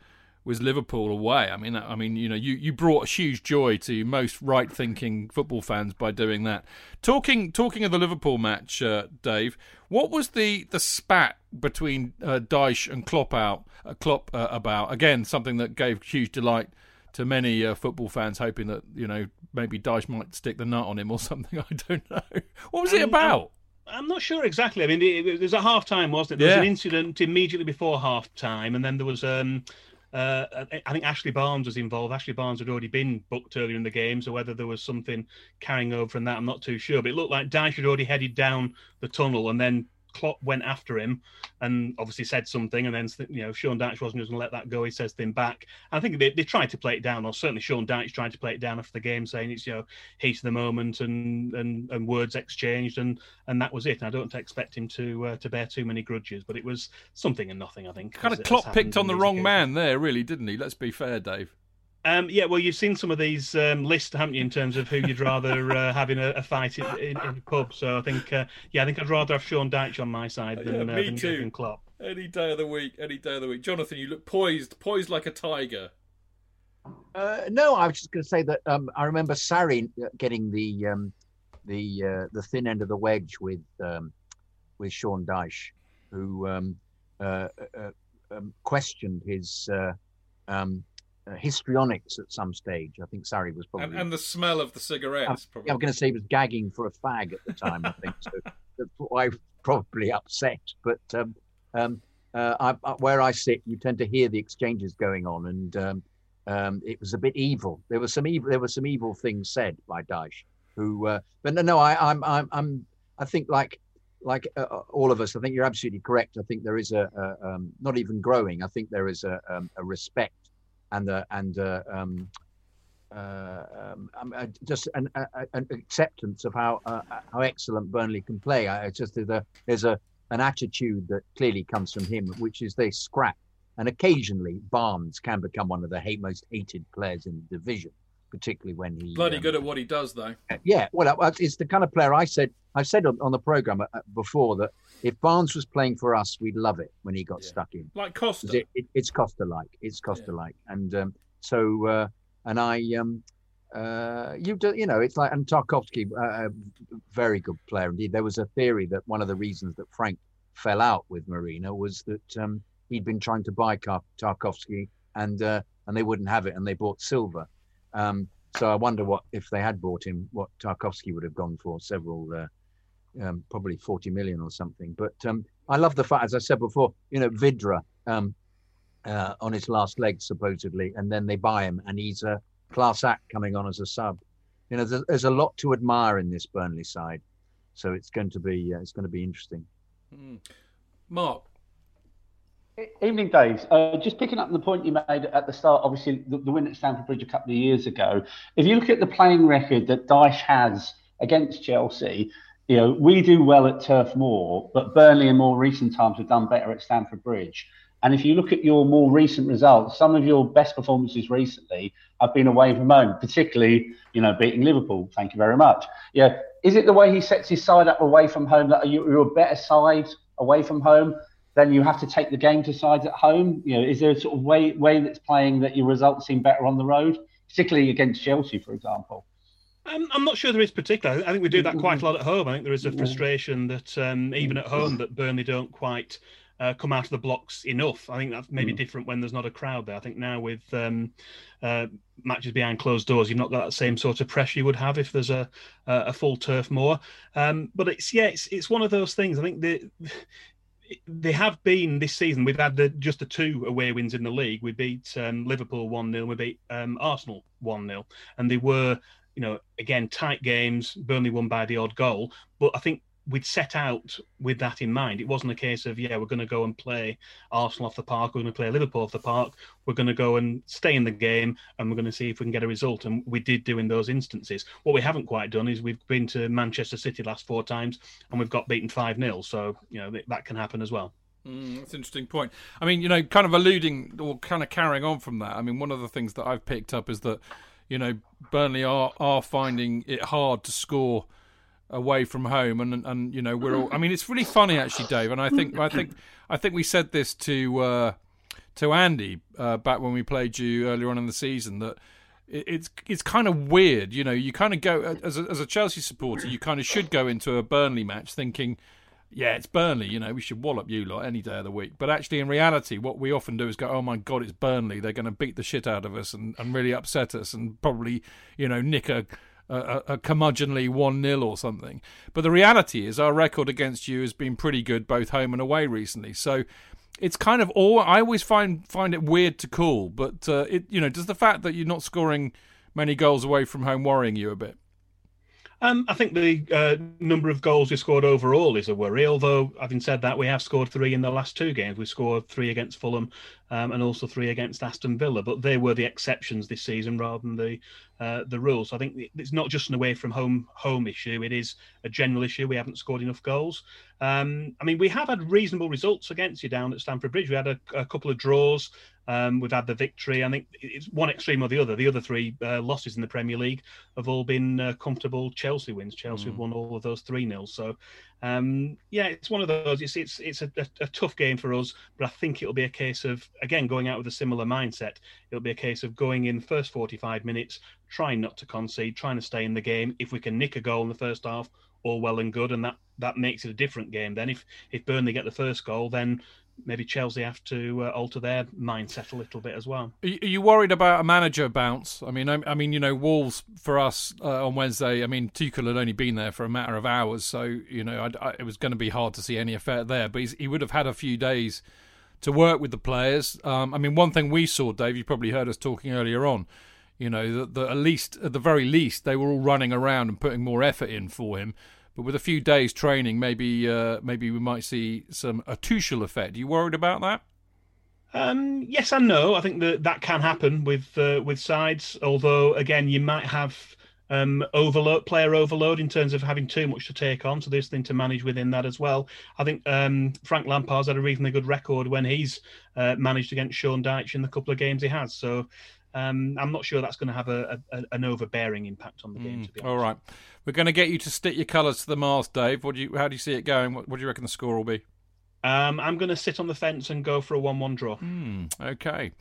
was Liverpool away. I mean, I mean, you know, you, you brought a huge joy to most right thinking football fans by doing that. Talking talking of the Liverpool match, uh, Dave, what was the, the spat between uh, Dyche and Klopp out uh, Klopp uh, about? Again, something that gave huge delight to many uh, football fans, hoping that you know maybe Dyche might stick the nut on him or <laughs> something. I don't know. What was um, it about? I'm not sure exactly. I mean, it, was a half time, wasn't it? There yeah. was an incident immediately before half time, and then there was. Um, uh, I think Ashley Barnes was involved. Ashley Barnes had already been booked earlier in the game, so whether there was something carrying over from that, I'm not too sure. But it looked like Dyche had already headed down the tunnel, and then Klopp went after him and obviously said something, and then you know Sean Dyche wasn't going to let that go. He says thing back. I think they, they tried to play it down, or certainly Sean Dyche tried to play it down after the game, saying it's you know heat of the moment and and, and words exchanged, and and that was it. And I don't expect him to uh, to bear too many grudges, but it was something and nothing. I think kind of Klopp picked on the wrong man there, really, didn't he? Let's be fair, Dave. Um, yeah, well, you've seen some of these um, lists, haven't you, in terms of who you'd rather uh, <laughs> have in a, a fight in, in, in, a pub? So I think, uh, yeah, I think I'd rather have Sean Dyche on my side than, yeah, uh, than too. Klopp. Any day of the week, any day of the week. Jonathan, you look poised, poised like a tiger. Uh, no, I was just going to say that um, I remember Sarri getting the um, the uh, the thin end of the wedge with um, with Sean Dyche, who um, uh, um, questioned his um, uh, histrionics at some stage. I think Sarri was probably and, and the smell of the cigarettes. I'm, I'm going to say he was gagging for a fag at the time. I think so. <laughs> That's why probably upset. But um, um, uh, I, I, where I sit, you tend to hear the exchanges going on, and um, um it was a bit evil. There was some evil. There were some evil things said by Dyche, who. Uh, but no, no, I, I'm, I'm, I'm, I think like like uh, uh, all of us, I think you're absolutely correct. I think there is a, a um, not even growing. I think there is a, um, a respect and the and uh, um, uh, um, um uh, just an, an, acceptance of how uh, how excellent Burnley can play. I just there's a there's a an attitude that clearly comes from him, which is they scrap, and occasionally Barnes can become one of the hate, most hated players in the division particularly when he bloody um, good at what he does, though. Yeah, well, it's the kind of player I said. I've said on, on the program uh, before that if Barnes was playing for us, we'd love it when he got yeah. stuck in. Like Costa. It, it, it's Costa like. It's Costa like, yeah. and um, so uh, and I. Um, uh, you do, you know, it's like and Tarkowski, uh, a very good player indeed. There was a theory that one of the reasons that Frank fell out with Marina was that um, he'd been trying to buy Tarkowski and uh, and they wouldn't have it, and they bought Silva. Um, so I wonder what if they had bought him, what Tarkowski would have gone for several, uh, um, probably 40 million or something. But um, I love the fact, as I said before, you know, Vydra um, uh, on his last leg supposedly, and then they buy him, and he's a class act coming on as a sub. You know, there's, there's a lot to admire in this Burnley side, so it's going to be uh, it's going to be interesting. Mm. Mark, Evening, Dave. Uh, just picking up the point you made at the start, obviously the, the, win at Stamford Bridge a couple of years ago. If you look at the playing record that Dyche has against Chelsea, you know we do well at Turf Moor, but Burnley in more recent times have done better at Stamford Bridge. And if you look at your more recent results, some of your best performances recently have been away from home, particularly you know beating Liverpool. Thank you very much. Yeah, is it the way he sets his side up away from home that you're a better side away from home? then you have to take the game to sides at home. You know, is there a sort of way way that's playing that your results seem better on the road, particularly against Chelsea, for example? Um, I'm not sure there is particular. I think we do that quite a lot at home. I think there is a frustration that um, even at home that Burnley don't quite uh, come out of the blocks enough. I think that's maybe Mm. different when there's not a crowd there. I think now with um, uh, matches behind closed doors, you've not got that same sort of pressure you would have if there's a a, a full turf moor. Um, but it's yeah, it's it's one of those things. I think the <sighs> they have been this season. We've had the, just the two away wins in the league. We beat um, Liverpool one 0 We beat um, Arsenal one 0 and they were, you know, again tight games. Burnley won by the odd goal, but I think we'd set out with that in mind. It wasn't a case of yeah, we're going to go and play Arsenal off the park. We're going to play Liverpool off the park. We're going to go and stay in the game, and we're going to see if we can get a result. And we did do in those instances. What we haven't quite done is we've been to Manchester City last four times, and we've got beaten five 0 So you know that can happen as well. Mm, that's an interesting point. I mean, you know, kind of alluding or kind of carrying on from that. I mean, one of the things that I've picked up is that, you know, Burnley are are finding it hard to score away from home, and and you know we're all. I mean, it's really funny actually, Dave, and I think I think I think we said this to uh, to Andy uh, back when we played you earlier on in the season that it's it's kind of weird, you know. You kind of go as a, as a Chelsea supporter, you kind of should go into a Burnley match thinking, yeah, it's Burnley, you know, we should wallop you lot any day of the week. But actually, in reality, what we often do is go, oh my god, it's Burnley. They're going to beat the shit out of us and, and really upset us and probably, you know, nick a a, a curmudgeonly 1 0 or something. But the reality is, our record against you has been pretty good both home and away recently. So it's kind of all. I always find find it weird to call, but uh, it you know, does the fact that you're not scoring many goals away from home worrying you a bit? Um, I think the uh, number of goals we scored overall is a worry. Although, having said that, we have scored three in the last two games. We scored three against Fulham um, and also three against Aston Villa. But they were the exceptions this season rather than the uh, the rules. So I think it's not just an away from home home issue. It is a general issue. We haven't scored enough goals. Um, I mean, we have had reasonable results against you down at Stamford Bridge. We had a, a couple of draws. Um, we've had the victory. I think it's one extreme or the other. The other three uh, losses in the Premier League have all been uh, comfortable Chelsea wins. Chelsea have won all of those three nils. So, um, yeah, it's one of those. It's it's it's a, a, a tough game for us, but I think it'll be a case of again going out with a similar mindset. It'll be a case of going in first forty-five minutes, trying not to concede, trying to stay in the game. If we can nick a goal in the first half, all well and good, and that that makes it a different game. Then if if Burnley get the first goal, then maybe Chelsea have to uh, alter their mindset a little bit as well. Are you- worried about a manager bounce? I mean, I, I mean, you know, Wolves for us uh, on Wednesday. I mean, Tuchel had only been there for a matter of hours, so you know, I, I, it was going to be hard to see any effect there. But he would have had a few days to work with the players. Um, I mean, one thing we saw, Dave, you probably heard us talking earlier on. You know, that at least, at the very least, they were all running around and putting more effort in for him. But with a few days training, maybe uh, maybe we might see some a Tuchel effect. Are you worried about that? Um, yes and no. I think that that can happen with uh, with sides. Although again, you might have um, overload, player overload in terms of having too much to take on. So there's thing to manage within that as well. I think um, Frank Lampard's had a reasonably good record when he's uh, managed against Sean Dyche in the couple of games he has. So um, I'm not sure that's going to have a, a, an overbearing impact on the game. Honest. All right, we're going to get you to stick your colours to the mast, Dave. What do you? How do you see it going? What, what do you reckon the score will be? Um, I'm going to sit on the fence and go for a one-one draw. Hmm, okay.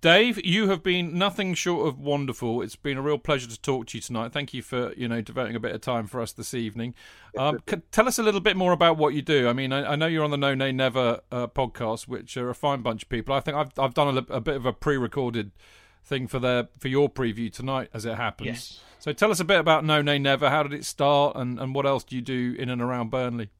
Dave, you have been nothing short of wonderful. It's been a real pleasure to talk to you tonight. Thank you for you know devoting a bit of time for us this evening. Um, c- tell us a little bit more about what you do. I mean, I, I know you're on the No Nay Never uh, podcast, which are a fine bunch of people. I think I've I've done a, a bit of a pre-recorded thing for their for your preview tonight, as it happens. Yes. So tell us a bit about No Nay Never. How did it start, and, and what else do you do in and around Burnley?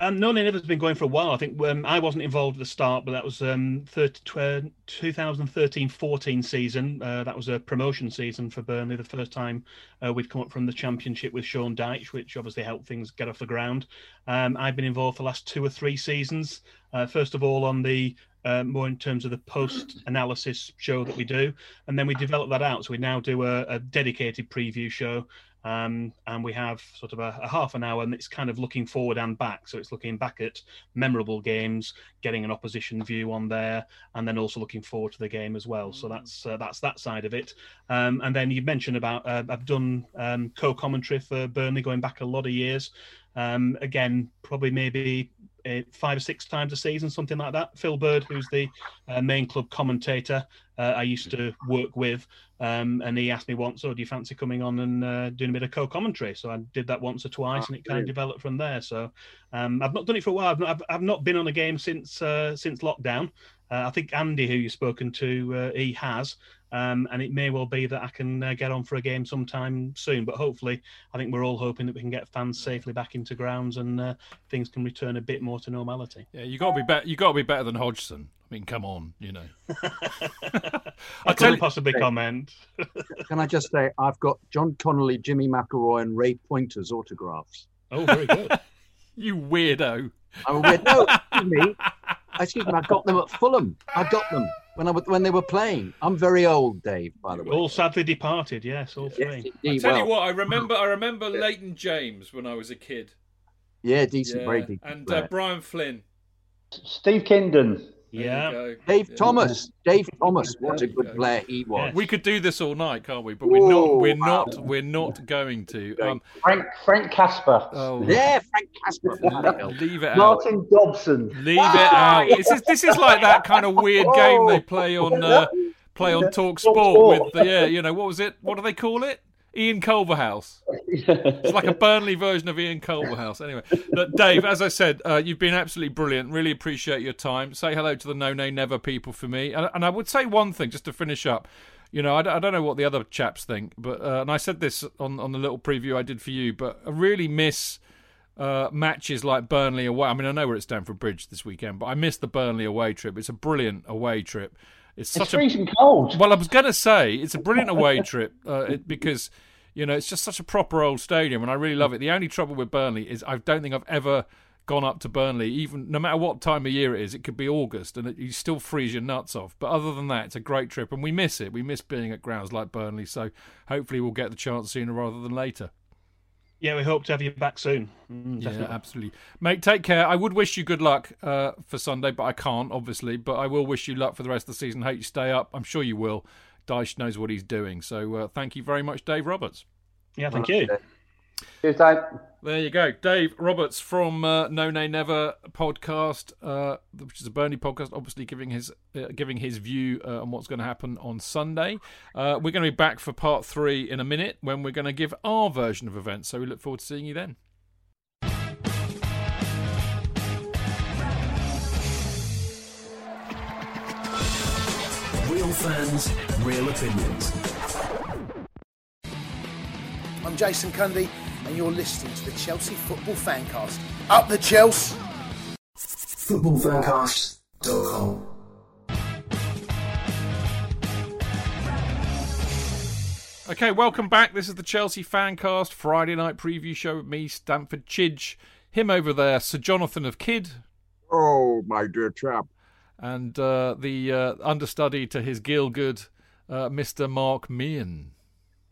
Um, no, Nay Never's been going for a while. I think um, I wasn't involved at the start, but that was um, 2013-14 season. Uh, that was a promotion season for Burnley. The first time uh, we'd come up from the Championship with Sean Dyche, which obviously helped things get off the ground. Um, I've been involved for the last two or three seasons. Uh, first of all, on the uh, more in terms of the post analysis show that we do, and then we develop that out. So we now do a, a dedicated preview show um, and we have sort of a, a, half an hour, and it's kind of looking forward and back. So it's looking back at memorable games, getting an opposition view on there, and then also looking forward to the game as well. So that's uh, that's that side of it. Um, and then you mentioned about uh, I've done um, co-commentary for Burnley going back a lot of years. Um, again, probably maybe uh, five or six times a season, something like that. Phil Bird, who's the uh, main club commentator, uh, I used to work with, um, and he asked me once, "Oh, do you fancy coming on and uh, doing a bit of co-commentary?" So I did that once or twice, Ah, and it kind of developed from there. So um, I've not done it for a while. I've not, I've, I've not been on a game since uh, since lockdown. Uh, I think Andy, who you've spoken to, uh, he has. Um, and it may well be that I can uh, get on for a game sometime soon. But hopefully, I think we're all hoping that we can get fans safely back into grounds and uh, things can return a bit more to normality. Yeah, you got to be better. You got to be better than Hodgson. I mean, come on, you know. <laughs> <laughs> I couldn't possibly comment. <laughs> Can I just say, I've got John Connelly, Jimmy McIlroy, and Ray Pointer's autographs. Oh, very good. you weirdo. I'm a weird. No, excuse me. I got them at Fulham. I got them when I when they were playing. I'm very old, Dave. By the way. all sadly departed. Yes, all three. Yes, I indeed. tell you what, I <laughs> remember. I remember Leighton James when I was a kid. Yeah, decent, Yeah, very decent. And uh, Brian Flynn. Steve Kindon. There Yeah. Dave Yeah. Thomas. Dave Thomas. What a good player he was. We could do this all night, can't we? But we're not. We're wow. not. We're not going to. Um, Frank Frank Casper. oh, Yeah, Frank Casper. <laughs> Leave it out. Martin Dobson. Leave it out. This is this is like that kind of weird game they play on uh, play on Talk Sport with the yeah, you know what was it? What do they call it? Ian Culverhouse. <laughs> It's like a Burnley version of Ian Culverhouse. Anyway, but Dave, as I said, uh, you've been absolutely brilliant. Really appreciate your time. Say hello to the No Nay Never people for me. And, and I would say one thing just to finish up. You know, I, don't- I don't know what the other chaps think, but uh, and I said this on on the little preview I did for you, but I really miss uh, matches like Burnley away. I mean, I know we're at Stamford Bridge this weekend, but I miss the Burnley away trip. It's a brilliant away trip. It's It's such a freezing cold. well, I was going to say it's a brilliant away trip uh, it, because you know it's just such a proper old stadium, and I really love it. The only trouble with Burnley is I don't think I've ever gone up to Burnley, even no matter what time of year it is. It could be August, and it, you still freeze your nuts off. But other than that, it's a great trip, and we miss it. We miss being at grounds like Burnley, so hopefully we'll get the chance sooner rather than later. Yeah, we hope to have you back soon. Mm, Yeah, absolutely. Mate, take care. I would wish you good luck uh, for Sunday, but I can't, obviously. But I will wish you luck for the rest of the season. Hope you stay up. I'm sure you will. Dyche knows what he's doing. So uh, thank you very much, Dave Roberts. Yeah, thank you. Cheers, Dave. There you go. Dave Roberts from uh, No Nay Never podcast, uh, which is a Burnley podcast, obviously giving his uh, giving his view uh, on what's going to happen on Sunday. Uh, we're going to be back for part three in a minute when we're going to give our version of events. So we look forward to seeing you then. Real fans, real opinions. I'm Jason Cundy, and you're listening to the Chelsea Football Fancast. Up the Chelsea! Footballfancast.com. Okay, welcome back. This is the Chelsea Fancast Friday night preview show with me, Stamford Chidge. Him over there, Sir Jonathan of Kydd, Oh, my dear chap. and uh, the uh, understudy to his Gielgud, uh, Mr. Mark Meehan.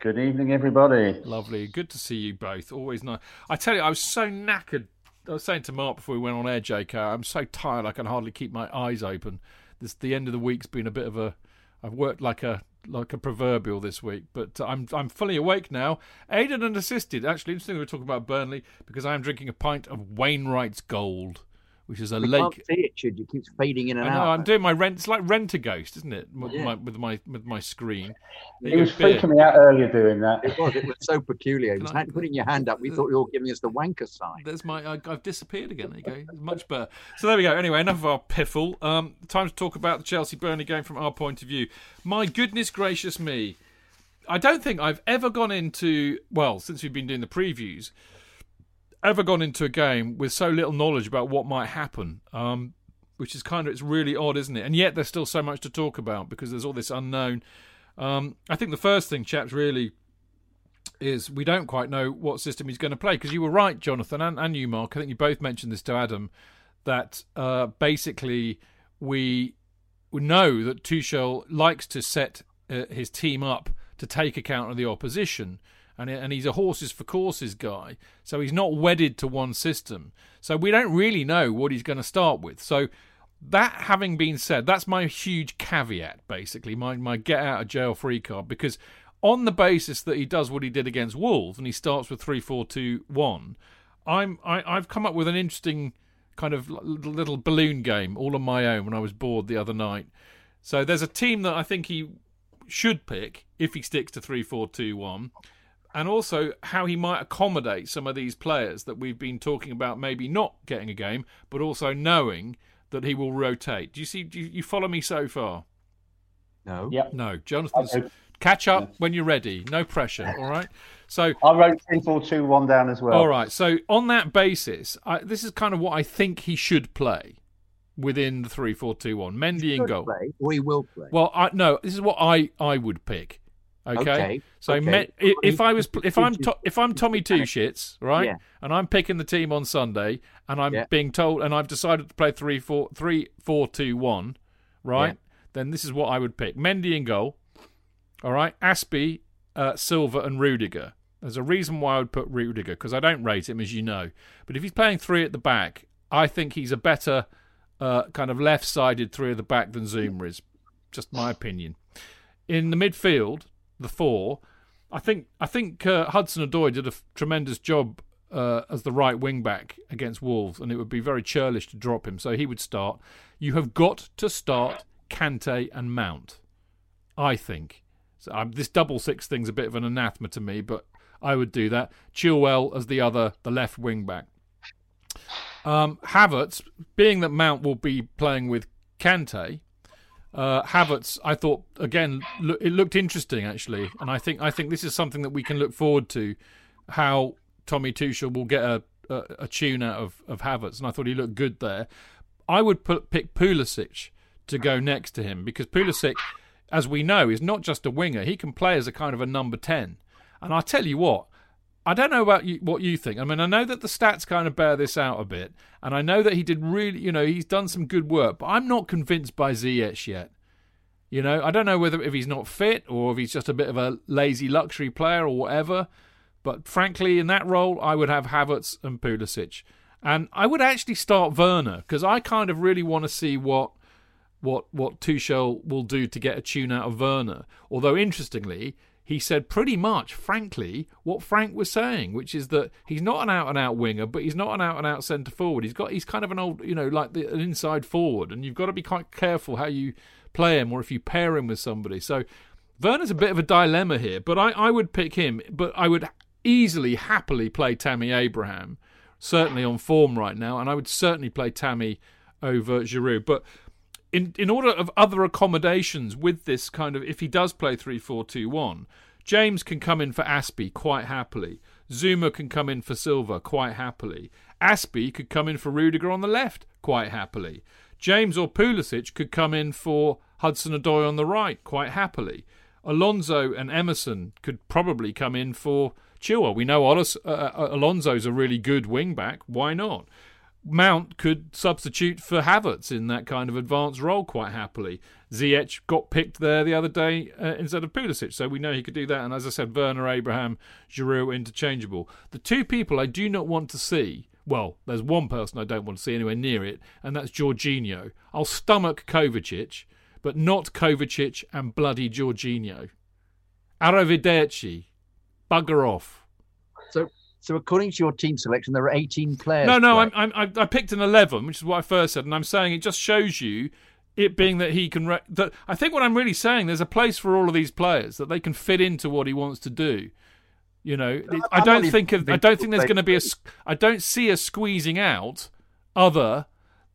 Good evening, everybody. Lovely. Good to see you both. Always nice. I tell you, I was so knackered. I was saying to Mark before we went on air, JK, I'm so tired I can hardly keep my eyes open. This the end of the week's been a bit of a. I've worked like a like a proverbial this week, but uh, I'm I'm fully awake now. Aided and assisted. Actually, interesting we're talking about Burnley because I am drinking a pint of Wainwright's Gold, which is a We lake. can't see it, Chid. It keeps fading in and I know. out. I'm doing my rent. It's like Rent a Ghost, isn't it? With, Yeah. my, with my with my screen. There He was go, beer. freaking me out earlier doing that. It was. It was so peculiar. It was I- hand- putting your hand up. We thought you were giving us the wanker sign. There's my. I, I've disappeared again. There you go. It's much better. So there we go. Anyway, enough of our piffle. Um, time to talk about the Chelsea Burnley game from our point of view. My goodness gracious me! I don't think I've ever gone into well since we've been doing the previews, ever gone into a game with so little knowledge about what might happen. Um, which is kind of it's really odd, isn't it? And yet there's still so much to talk about because there's all this unknown. Um, I think the first thing, chaps, really is we don't quite know what system he's going to play because you were right, Jonathan, and, and you, Mark. I think you both mentioned this to Adam that uh, basically we know that Tuchel likes to set uh, his team up to take account of the opposition. And, and he's a horses for courses guy, so he's not wedded to one system. So we don't really know what he's going to start with. So that having been said, that's my huge caveat, basically, my, my get out of jail free card, because on the basis that he does what he did against Wolves and he starts with three four two one, I'm I, I've come up with an interesting kind of little balloon game all on my own when I was bored the other night. So there's a team that I think he should pick if he sticks to three four two one, and also how he might accommodate some of these players that we've been talking about maybe not getting a game, but also knowing that he will rotate. Do you see? Do you, you follow me so far? No. Yep. No, Jonathan's catch up when you're ready. No pressure. <laughs> All right. So I wrote three four two one down as well. All right. So on that basis, I, this is kind of what I think he should play within the three four two one. Mendy in goal. Play, or he will play. Well, I no. This is what I I would pick. Okay. Okay, So okay. Me- i- if I was if I'm to, if I'm Tommy Two Shits right, Yeah. and I'm picking the team on Sunday, and I'm Yeah. being told, and I've decided to play three four three four two one, right? Yeah. Then this is what I would pick: Mendy in goal. All right, Azpi, uh, Silva, and Rudiger. There's a reason why I would put Rudiger because I don't rate him, as you know. But if he's playing three at the back, I think he's a better uh, kind of left-sided three at the back than Zouma is. Just my opinion. In the midfield, the four, I think I think uh, Hudson Odoi did a f- tremendous job uh, as the right wing back against Wolves, and it would be very churlish to drop him. So he would start. You have got to start Kante and Mount. I think. So um, this double six thing's a bit of an anathema to me, but I would do that. Chilwell as the other, the left wing back. Um, Havertz, being that Mount will be playing with Kante, uh, Havertz, I thought again, lo- it looked interesting actually, and I think I think this is something that we can look forward to. How Tommy Tuchel will get a, a, a tune out of, of Havertz, and I thought he looked good there. I would put, pick Pulisic to go next to him because Pulisic, as we know, is not just a winger. He can play as a kind of a number 10. And I tell you what, I don't know about you, what you think. I mean, I know that the stats kind of bear this out a bit. And I know that he did really, you know, he's done some good work. But I'm not convinced by Ziyech yet. You know, I don't know whether if he's not fit or if he's just a bit of a lazy luxury player or whatever. But frankly, in that role, I would have Havertz and Pulisic. And I would actually start Werner because I kind of really want to see what what what Tuchel will do to get a tune out of Werner. Although interestingly, he said pretty much, frankly, what Frank was saying, which is that he's not an out and out winger, but he's not an out and out centre forward. He's got he's kind of an old, you know, like the, an inside forward, and you've got to be quite careful how you play him or if you pair him with somebody. So Werner's a bit of a dilemma here, but I, I would pick him, but I would easily, happily play Tammy Abraham, certainly on form right now, and I would certainly play Tammy over Giroud. But in in order of other accommodations with this kind of if he does play three four two one, James can come in for Azpi quite happily. Zouma can come in for Silva quite happily. Azpi could come in for Rudiger on the left quite happily. James or Pulisic could come in for Hudson Odoi on the right quite happily. Alonso and Emerson could probably come in for Chilwell. We know uh, uh, Alonso's a really good wing back. Why not? Mount could substitute for Havertz in that kind of advanced role quite happily. Ziyech got picked there the other day uh, instead of Pulisic, so we know he could do that. And as I said, Werner, Abraham, Giroud interchangeable. The two people I do not want to see, well, there's one person I don't want to see anywhere near it, and that's Jorginho. I'll stomach Kovacic, but not Kovacic and bloody Jorginho. Arrivederci. Bugger off. So, according to your team selection, there are 18 players. No, no. I'm, I'm, I I picked an 11, which is what I first said, and I'm saying it just shows you it being that he can. Re- that I think what I'm really saying, there's a place for all of these players that they can fit into what he wants to do. You know, I don't think of, I don't think there's going to be a I don't see a squeezing out other.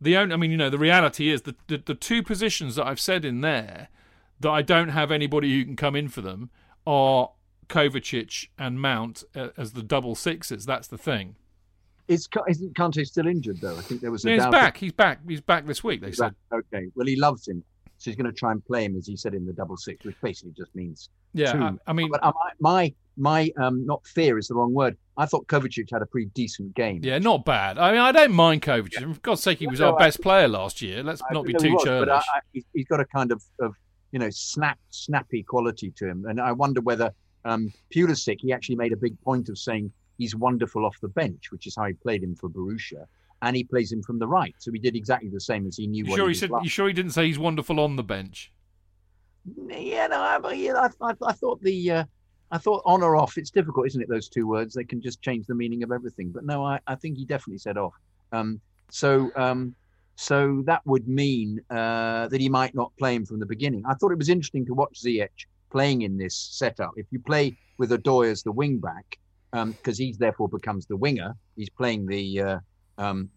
The only, I mean, you know, the reality is that the, the two positions that I've said in there that I don't have anybody who can come in for them are Kovacic and Mount uh, as the double sixes. That's the thing. Is, isn't Kante still injured, though? I think there was a Yeah, he's back. He's back. He's back this week. They He's said. back. Okay. Well, he loves him. So he's going to try and play him, as he said, in the double six, which basically just means Yeah, two. I, I mean, But uh, my my um, not fear is the wrong word. I thought Kovacic had a pretty decent game. yeah, not bad. I mean, I don't mind Kovacic. For God's sake, he was No, our I- best player last year. Let's I not be too was, churlish. But I, I, he's- he's got a kind of, of you know snap snappy quality to him, and I wonder whether um, Pulisic he actually made a big point of saying he's wonderful off the bench, which is how he played him for Borussia, and he plays him from the right. So he did exactly the same as he knew. you what sure he said? like. You sure he didn't say he's wonderful on the bench? Yeah, no, I, I, I, I thought the, uh, I thought on or off. It's difficult, isn't it? Those two words they can just change the meaning of everything. But no, I, I think he definitely said off. Um, So um, so that would mean uh, that he might not play him from the beginning. I thought it was interesting to watch Ziyech playing in this setup. If you play with Odoi as the wing back, because um, he therefore becomes the winger, he's playing the uh, um,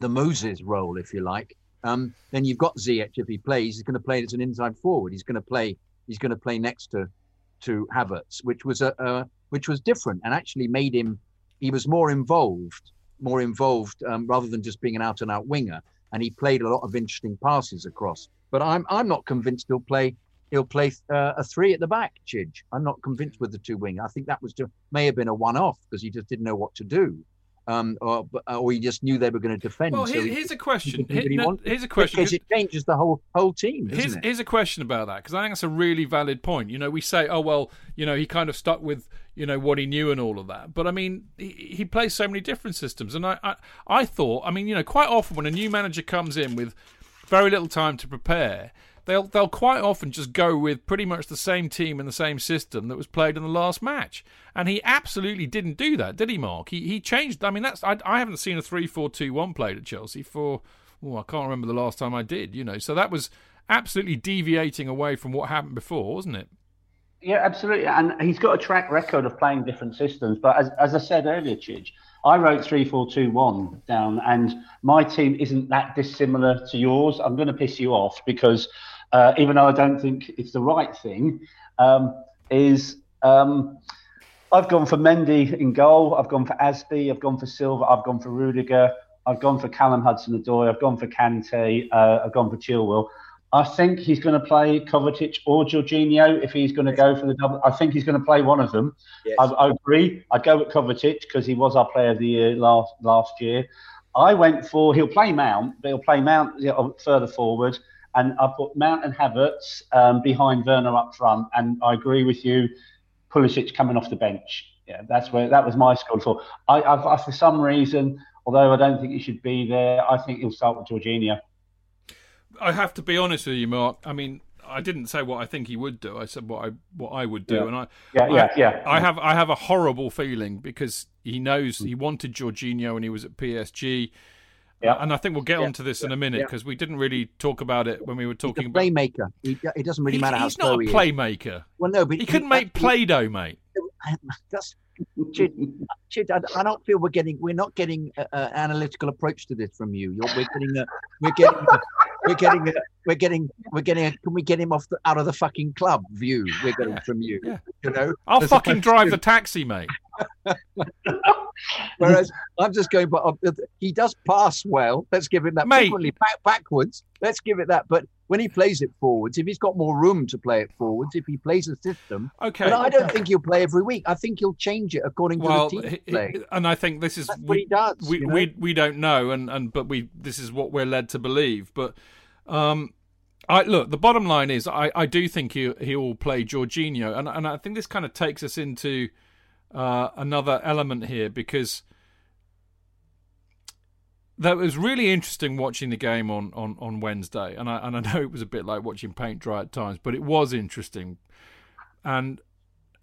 the Moses role, if you like. Um, then you've got Ziyech. If he plays, he's going to play as an inside forward. He's going to play. He's going to play next to to Havertz, which was a uh, which was different and actually made him. He was more involved, more involved um, rather than just being an out and out winger. And he played a lot of interesting passes across. But I'm I'm not convinced he'll play he'll play uh, a three at the back. Chidge. I'm not convinced with the two wing. I think that was just may have been a one off because he just didn't know what to do um, or, or he just knew they were going to defend. Well, so here's a question. Here, no, here's a question because it changes the whole whole team. Here's, it? here's a question about that because I think that's a really valid point. You know, we say, oh well, you know, he kind of stuck with you know what he knew and all of that, but I mean, he, he plays so many different systems, and I, I I thought, I mean, you know, quite often when a new manager comes in with very little time to prepare they'll they'll quite often just go with pretty much the same team and the same system that was played in the last match. And he absolutely didn't do that, did he, Mark? He he changed. I mean, that's I, I haven't seen a three-four-two-one played at Chelsea for oh I can't remember the last time I did. You know, so that was absolutely deviating away from what happened before, wasn't it? Yeah, absolutely. And he's got a track record of playing different systems. But as, as I said earlier, Chidge, I wrote 3421 down, and my team isn't that dissimilar to yours. I'm going to piss you off because uh, even though I don't think it's the right thing, um, is um, I've gone for Mendy in goal. I've gone for Azpi. I've gone for Silva. I've gone for Rudiger. I've gone for Callum Hudson-Odoi. I've gone for Kante. Uh, I've gone for Chilwell. I think he's going to play Kovacic or Jorginho if he's going to go for the double. I think he's going to play one of them. Yes. I, I, agree. I'd go with Kovacic because he was our player of the year last last year. I went for he'll play Mount, but he'll play Mount further forward and I put Mount and Havertz um, behind Werner up front. And I agree with you, Pulisic coming off the bench. Yeah, that's where that was my score for. I, I've, I, for some reason, although I don't think he should be there, I think he'll start with Jorginho. I have to be honest with you, Mark. I mean, I didn't say what I think he would do. I said what I what I would do, yeah. and I yeah yeah I, yeah. I have I have a horrible feeling because he knows he wanted Jorginho when he was at PSG. Yeah. And I think we'll get yeah. onto this in a minute because yeah. we didn't really talk about it when we were talking about playmaker. It doesn't really matter he, he's not a playmaker. Well, no, but he, he couldn't make Play-Doh, mate. <laughs> That's I, I, don't feel we're getting we're not getting an analytical approach to this from you. You're, we're getting a, we're getting a, we're getting a, we're getting we're getting a, can we get him off the, out of the fucking club view we're getting yeah. from you. Yeah. You know, I'll fucking drive the taxi, mate. <laughs> Whereas I'm just going, but uh, he does pass well. Let's give him that. Mate. Frequently back, backwards. Let's give it that. But when he plays it forwards, if he's got more room to play it forwards, if he plays a system, okay. But I don't think he'll play every week. I think he'll change it according well, to the team play. And I think this is That's we, does. We, you know? we we don't know, and and but we this is what we're led to believe. But um, I look. The bottom line is, I, I do think he he will play Jorginho, and and I think this kind of takes us into uh, another element here because that was really interesting watching the game on, on, on Wednesday, and I and I know it was a bit like watching paint dry at times, but it was interesting, and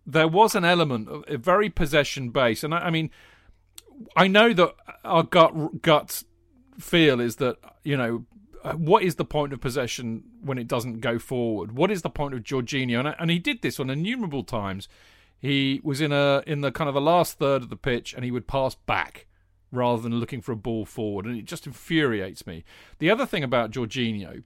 there was an element of a very possession based, and I, I mean, I know that our gut gut feel is that you know what is the point of possession when it doesn't go forward? What is the point of Jorginho? And, and he did this on innumerable times he was in a in the kind of the last third of the pitch and he would pass back rather than looking for a ball forward and it just infuriates me. The other thing about Jorginho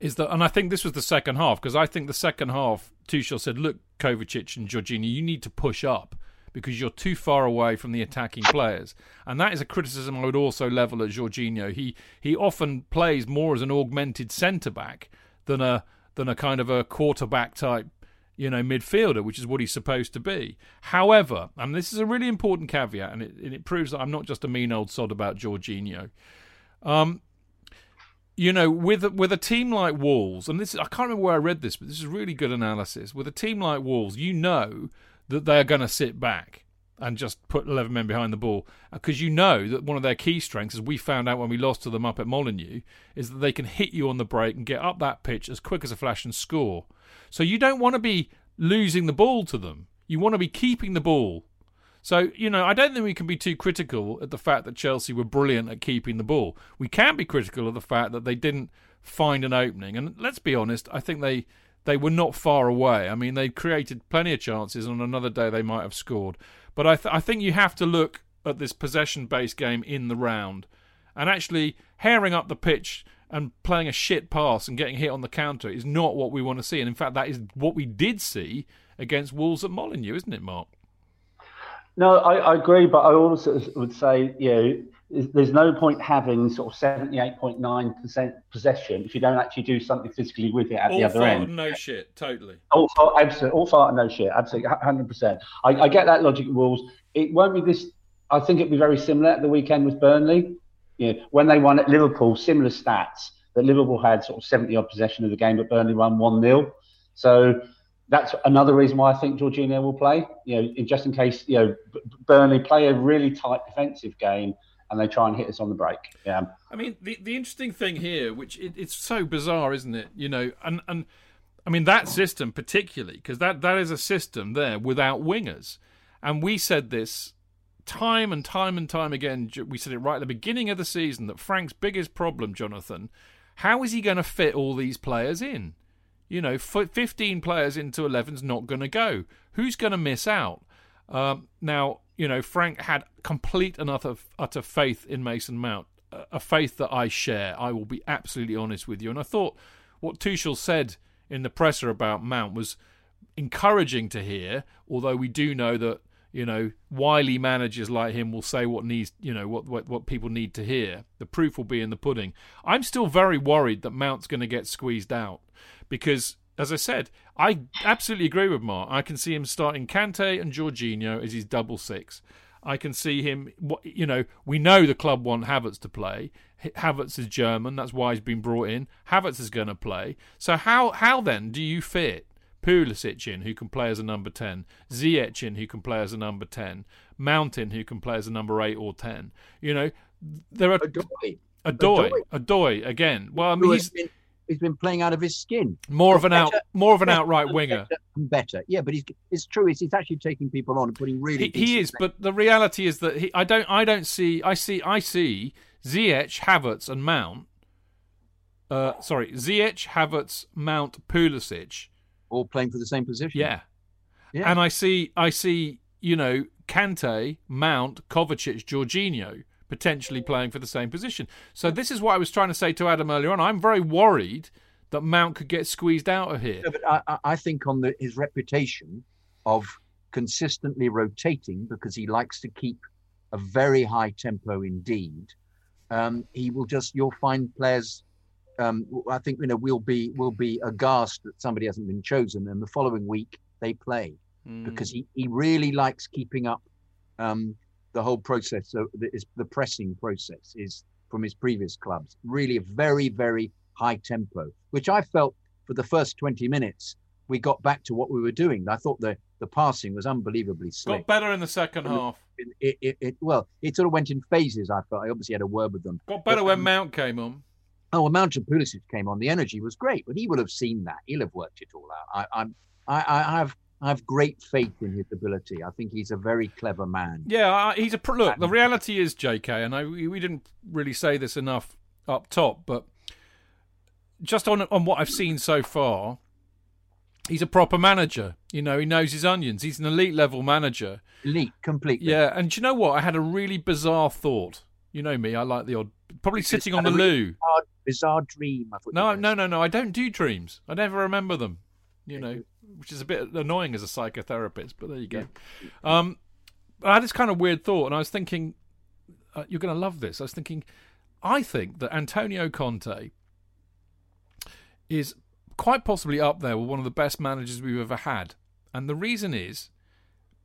is that and I think this was the second half because I think the second half Tuchel said look Kovacic and Jorginho you need to push up because you're too far away from the attacking players. And that is a criticism I would also level at Jorginho. He he often plays more as an augmented centre back than a than a kind of a quarterback type you know, midfielder, which is what he's supposed to be. However, and this is a really important caveat, and it, and it proves that I'm not just a mean old sod about Jorginho. Um, you know, with with a team like Wolves, and this I can't remember where I read this, but this is really good analysis. With a team like Wolves, you know that they are going to sit back and just put 11 men behind the ball because you know that one of their key strengths, as we found out when we lost to them up at Molineux, is that they can hit you on the break and get up that pitch as quick as a flash and score. So you don't want to be losing the ball to them. You want to be keeping the ball. So, you know, I don't think we can be too critical at the fact that Chelsea were brilliant at keeping the ball. We can be critical of the fact that they didn't find an opening. And let's be honest, I think they they were not far away. I mean, they created plenty of chances. On another day, they might have scored. But I, th- I think you have to look at this possession based game in the round and actually herring up the pitch and playing a shit pass and getting hit on the counter is not what we want to see. And in fact, that is what we did see against Wolves at Molineux, isn't it, Mark? No, I, I agree, but I also would say, you know, there's no point having sort of 78.9% possession if you don't actually do something physically with it at all the other end. no shit, totally. All fault, absolutely, all fault and no shit, absolutely, 100%. I, I get that logic rules. It won't be this, I think it'll be very similar at the weekend with Burnley. You know, when they won at Liverpool, similar stats that Liverpool had sort of 70 odd possession of the game, but Burnley won 1 0. So that's another reason why I think Jorginho will play. You know, just in case you know Burnley play a really tight defensive game and they try and hit us on the break. Yeah. I mean, the the interesting thing here, which it, it's so bizarre, isn't it? You know, and and I mean that system particularly because that that is a system there without wingers, and we said this time and time and time again. We said it right at the beginning of the season that Frank's biggest problem, Jonathan, how is he going to fit all these players in? You know, 15 players into 11's not going to go. Who's going to miss out? Um, now, you know, Frank had complete and utter, utter faith in Mason Mount, a faith that I share. I will be absolutely honest with you. And I thought what Tuchel said in the presser about Mount was encouraging to hear, although we do know that you know wily managers like him will say what needs you know what, what what people need to hear the proof will be in the pudding i'm still very worried that mount's going to get squeezed out because as I said, I absolutely agree with Mark. I can see him starting Kante and Jorginho as his double six. I can see him. You know, we know the club want Havertz to play. Havertz is German. That's why he's been brought in. Havertz is going to play. So how how then do you fit Pulisic in, who can play as a number ten, Ziyech in, who can play as a number ten, Mount in, who can play as a number eight or ten? You know, there are Odoi, Odoi, Odoi again. Well, I mean, he's been, he's been playing out of his skin. More of an Better- out, more of an outright winger. better better. Yeah, but he's it's true. He's, he's actually taking people on and putting really. He, he is, but the reality is that he, I don't, I don't see, I see, I see Ziyech, Havertz, and Mount. Uh, sorry, Ziyech, Havertz, Mount, Pulisic. All playing for the same position. Yeah. Yeah. And I see, I see, you know, Kante, Mount, Kovacic, Jorginho potentially playing for the same position. So this is what I was trying to say to Adam earlier on. I'm very worried that Mount could get squeezed out of here. No, but I, I- I think on the, his reputation of consistently rotating because he likes to keep a very high tempo indeed. Um, he will just you'll find players. Um, I think you know we'll be we'll be aghast that somebody hasn't been chosen, and the following week they play because he, he really likes keeping up um, the whole process. So the, is the pressing process is from his previous clubs really a very very high tempo, which I felt for the first twenty minutes we got back to what we were doing. I thought the the passing was unbelievably slick. Got better in the second half. It, it, it, well, it sort of went in phases. I felt I obviously had a word with them. Got better But, when um, Mount came on. Oh, well, Mount and Pulisic came on. The energy was great, but he would have seen that. He'll have worked it all out. I, I'm, I, I have, I have great faith in his ability. I think he's a very clever man. Yeah, he's a look. The reality is, J.K., and I, we we didn't really say this enough up top, but just on on what I've seen so far, he's a proper manager. You know, he knows his onions. He's an elite level manager. Elite, completely. Yeah, and do you know what? I had a really bizarre thought. You know me, I like the odd. Probably sitting on the had a really loo. Bizarre dream. I thought No, you no, no, no. I don't do dreams. I never remember them. You know, which is a bit annoying as a psychotherapist. But there you go. Um, I had this kind of weird thought, and I was thinking, uh, you're going to love this. I was thinking, I think that Antonio Conte is quite possibly up there with one of the best managers we've ever had, and the reason is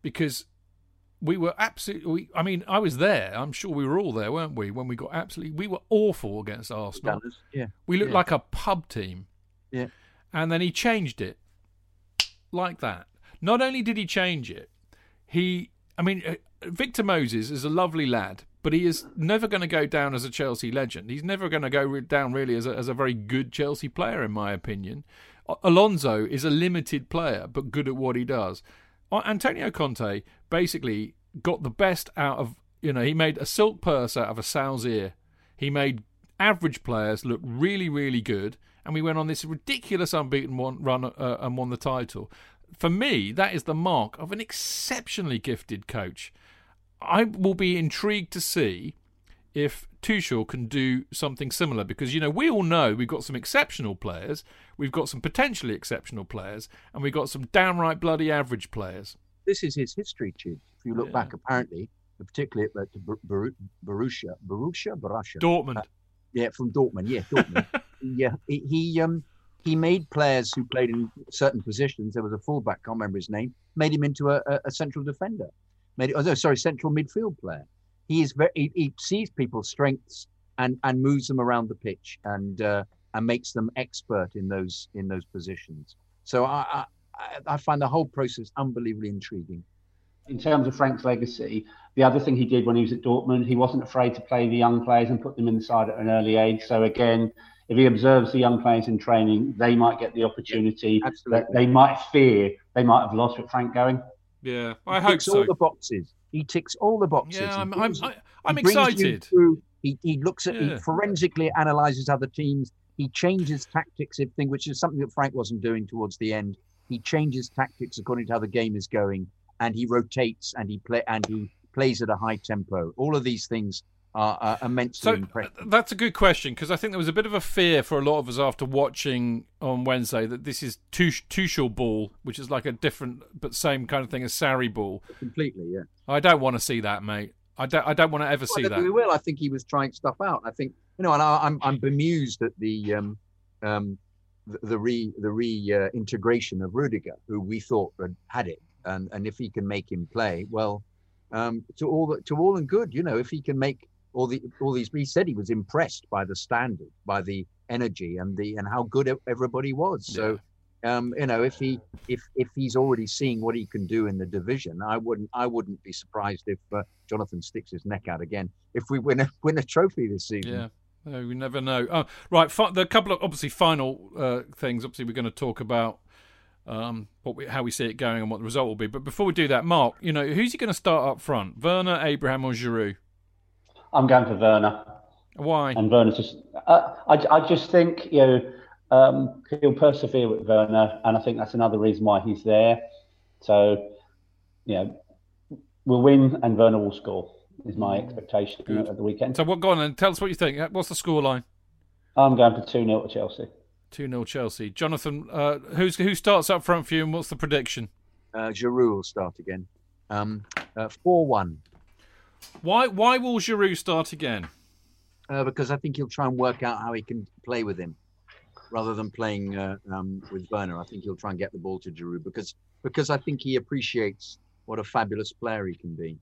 because we were absolutely. We, I mean, I was there. I'm sure we were all there, weren't we? When we got absolutely, we were awful against Arsenal. Yeah. We looked Yeah. like a pub team. Yeah. And then he changed it like that. Not only did he change it, he, I mean, uh, Victor Moses is a lovely lad, but he is never going to go down as a Chelsea legend. He's never going to go down really as a, as a very good Chelsea player, in my opinion. Alonso is a limited player, but good at what he does. Antonio Conte basically got the best out of you know he made a silk purse out of a sow's ear. He made average players look really really good, and we went on this ridiculous unbeaten run uh, and won the title. For me, that is the mark of an exceptionally gifted coach. I will be intrigued to see if Tuchel can do something similar because you know we all know we've got some exceptional players, we've got some potentially exceptional players, and we've got some downright bloody average players. This is his history, Chief. If you look Yeah. back, apparently, particularly at the Bor- Bor- Borussia, Borussia, Borussia, Dortmund. Uh, yeah, from Dortmund. Yeah, Dortmund. <laughs> yeah, he, he um he made players who played in certain positions. There was a fullback, can't remember his name. Made him into a, a, a central defender. Made it. Oh, sorry, central midfield player. He is very. He, he sees people's strengths and and moves them around the pitch and uh, and makes them expert in those in those positions. So I I, I- I find the whole process unbelievably intriguing. in terms of Frank's legacy, the other thing he did when he was at Dortmund, he wasn't afraid to play the young players and put them inside at an early age. So again, if he observes the young players in training, they might get the opportunity that Absolutely. they might fear they might have lost with Frank going. Yeah, He I hope so. all the boxes. He ticks all the boxes. Yeah, I'm, I'm, brings- I'm you excited. he, he looks at, Yeah. he forensically analyzes other teams. He changes tactics, if thing, which is something that Frank wasn't doing towards the end. He changes tactics according to how the game is going, and he rotates and he play and he plays at a high tempo. All of these things are, are immensely So impressive. uh, that's a good question because I think there was a bit of a fear for a lot of us after watching on Wednesday that this is Tuch- Tuchel ball, which is like a different but same kind of thing as Sarri ball. Completely, yeah. I don't want to see that, mate. I don't. I don't want to ever Well, see I that. we will. I think he was trying stuff out. I think you know, and I, I'm I'm bemused at the um, um, the, the re the re uh, integration of Rudiger, who we thought had had it, and and if he can make him play, well, um, to all the, to all and good. You know, if he can make all the all these, he said he was impressed by the standard, by the energy, and the and how good everybody was. So. Um, you know, if he if if he's already seeing what he can do in the division, I wouldn't I wouldn't be surprised if uh, Jonathan sticks his neck out again if we win a <laughs> win a trophy this season. Yeah. No, we never know. Oh, right. Fi- the couple of obviously final uh, things. Obviously, we're going to talk about um, what we, how we see it going and what the result will be. But before we do that, Mark, you know, who's he going to start up front? Werner, Abraham, or Giroud? I'm going for Werner. Why? And Werner's just, uh, I, I just think, you know, um, he'll persevere with Werner, and I think that's another reason why he's there. So, you know, we'll win and Werner will score, is my expectation Good. at the weekend. So what? Go on and tell us what you think. What's the scoreline? I'm going for 2 0 to Chelsea. Two 0 Chelsea. Jonathan, uh, who's who starts up front for you, and what's the prediction? Uh, Giroud will start again. Um, uh, four one. Why why will Giroud start again? Uh, because I think he'll try and work out how he can play with him, rather than playing uh, um, with Werner. I think he'll try and get the ball to Giroud because because I think he appreciates what a fabulous player he can be,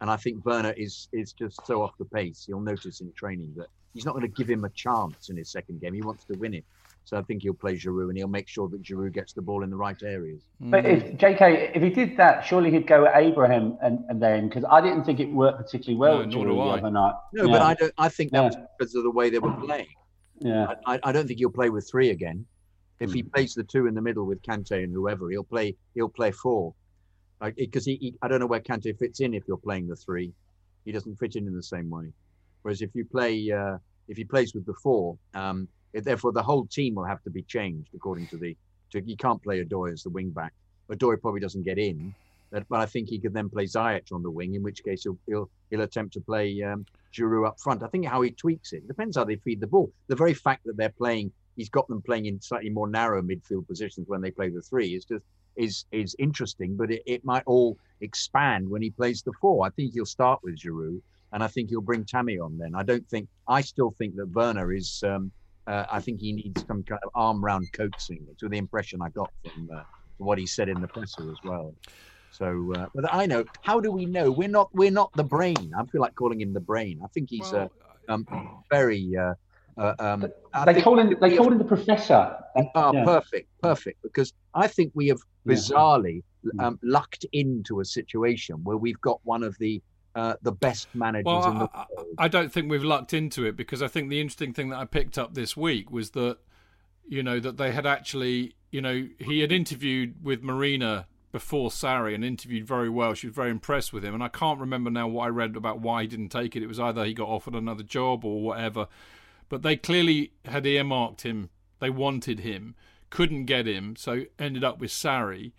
and I think Werner is is just so off the pace. You'll notice in training that he's not going to give him a chance in his second game. He wants to win it, so I think he'll play Giroud and he'll make sure that Giroud gets the ball in the right areas. But if JK, if he did that, surely he'd go at Abraham and, and then because I didn't think it worked particularly well No, with Giroud the other night. No, Yeah. but I don't. I think that Yeah. was because of the way they were playing. Yeah. I, I don't think he'll play with three again. If Hmm. he plays the two in the middle with Kante and whoever, he'll play. He'll play four, because he, he. I don't know where Kante fits in if you're playing the three. He doesn't fit in in the same way. Whereas if you play, uh, if he plays with the four, um, it, therefore the whole team will have to be changed according to the. To, you can't play Odoi as the wing back. Odoi probably doesn't get in, but, I think he could then play Ziyech on the wing, in which case he'll he'll, he'll attempt to play um, Giroud up front. I think how he tweaks it depends how they feed the ball. The very fact that they're playing, he's got them playing in slightly more narrow midfield positions when they play the three is just is is interesting. But it, it might all expand when he plays the four. I think he'll start with Giroud, and I think he'll bring Tammy on. Then I don't think I still think that Werner is. Um, uh, I think he needs some kind of arm round coaxing. To the impression I got from, uh, what he said in the presser as well. So, uh, but I know. How do we know? We're not. We're not the brain. I feel like calling him the brain. I think he's Well, uh, um, very. Uh, uh, um, They think call him they we call him the professor. Oh, Yeah. perfect, perfect. Because I think we have Yeah. bizarrely um, lucked into a situation where we've got one of the uh, the best managers Well, in the I, world. I don't think we've lucked into it because I think the interesting thing that I picked up this week was that, you know, that they had actually, you know, he had interviewed with Marina before Sarri and interviewed very well. She was very impressed with him, and I can't remember now what I read about why he didn't take it. It was either he got offered another job or whatever, but they clearly had earmarked him. They wanted him, couldn't get him, so ended up with Sarri.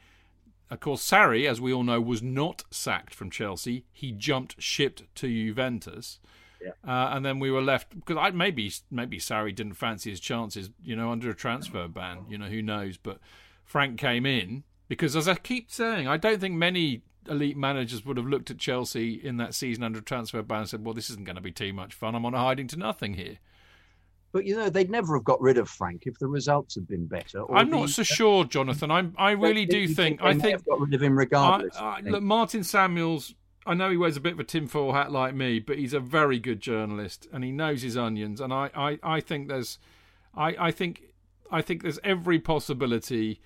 Of course, Sarri, as we all know, was not sacked from Chelsea. He jumped ship to Juventus. Yeah. Uh, and then we were left because I maybe maybe Sarri didn't fancy his chances, you know, under a transfer ban. You know, who knows? But Frank came in because, as I keep saying, I don't think many elite managers would have looked at Chelsea in that season under a transfer ban and said, "Well, this isn't going to be too much fun. I'm on a hiding to nothing here." But you know, they'd never have got rid of Frank if the results had been better. or I'm the- not so sure, Jonathan. I'm, I really do think. they I think got rid of him regardless. I, I, I look, Martin Samuels. I know he wears a bit of a tinfoil hat like me, but he's a very good journalist and he knows his onions. And I, I, I think there's, I, I think, I think there's every possibility.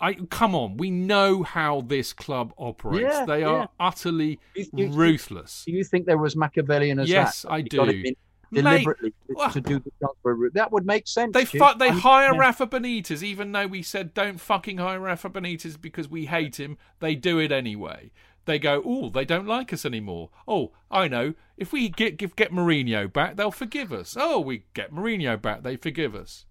I come on, we know how this club operates. Yeah, they yeah. are utterly You- you- ruthless. Do you think there was Machiavellian as that? Yes, that? I He got do. him in deliberately to- to do the transfer route. That would make sense. They fu- they hire yeah. Rafa Benitez, even though we said don't fucking hire Rafa Benitez because we hate him. They do it anyway. They go, oh, they don't like us anymore. Oh, I know. If we get give, get Mourinho back, they'll forgive us. Oh, we get Mourinho back, they forgive us.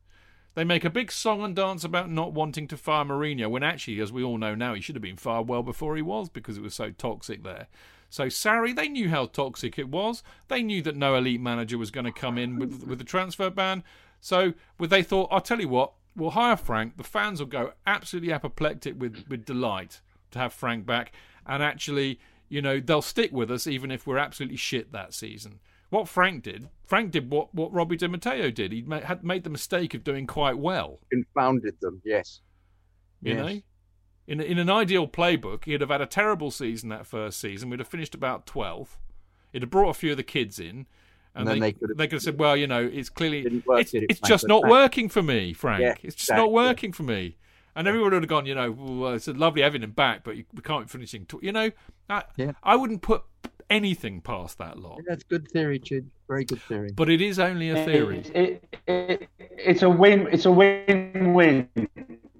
They make a big song and dance about not wanting to fire Mourinho when actually, as we all know now, he should have been fired well before he was because it was so toxic there. So Sarri, they knew how toxic it was. They knew that no elite manager was going to come in with with the transfer ban. So they thought, I'll tell you what, we'll hire Frank. The fans will go absolutely apoplectic with, with delight to have Frank back. And actually, you know, they'll stick with us even if we're absolutely shit that season. What Frank did, Frank did what, what Robbie Di Matteo did. He ma- had made the mistake of doing quite well. confounded them. Yes. You Yes. know, in in an ideal playbook, he'd have had a terrible season that first season. We'd have finished about twelfth. It'd have brought a few of the kids in, and, And then they, they could could have, have- they could have said, "Well, you know, it's clearly Didn't work, it's, it, it's Frank? just not Frank- working for me, Frank. Yeah, it's just not working for me." And everyone would have gone, you know, well, it's a lovely having him back, but you- we can't be finishing. Tw-. You know, I, Yeah. I wouldn't put anything past that lot. That's good theory, Chid. Very good theory. But it is only a theory. It, it, it, it's a win. It's a win-win.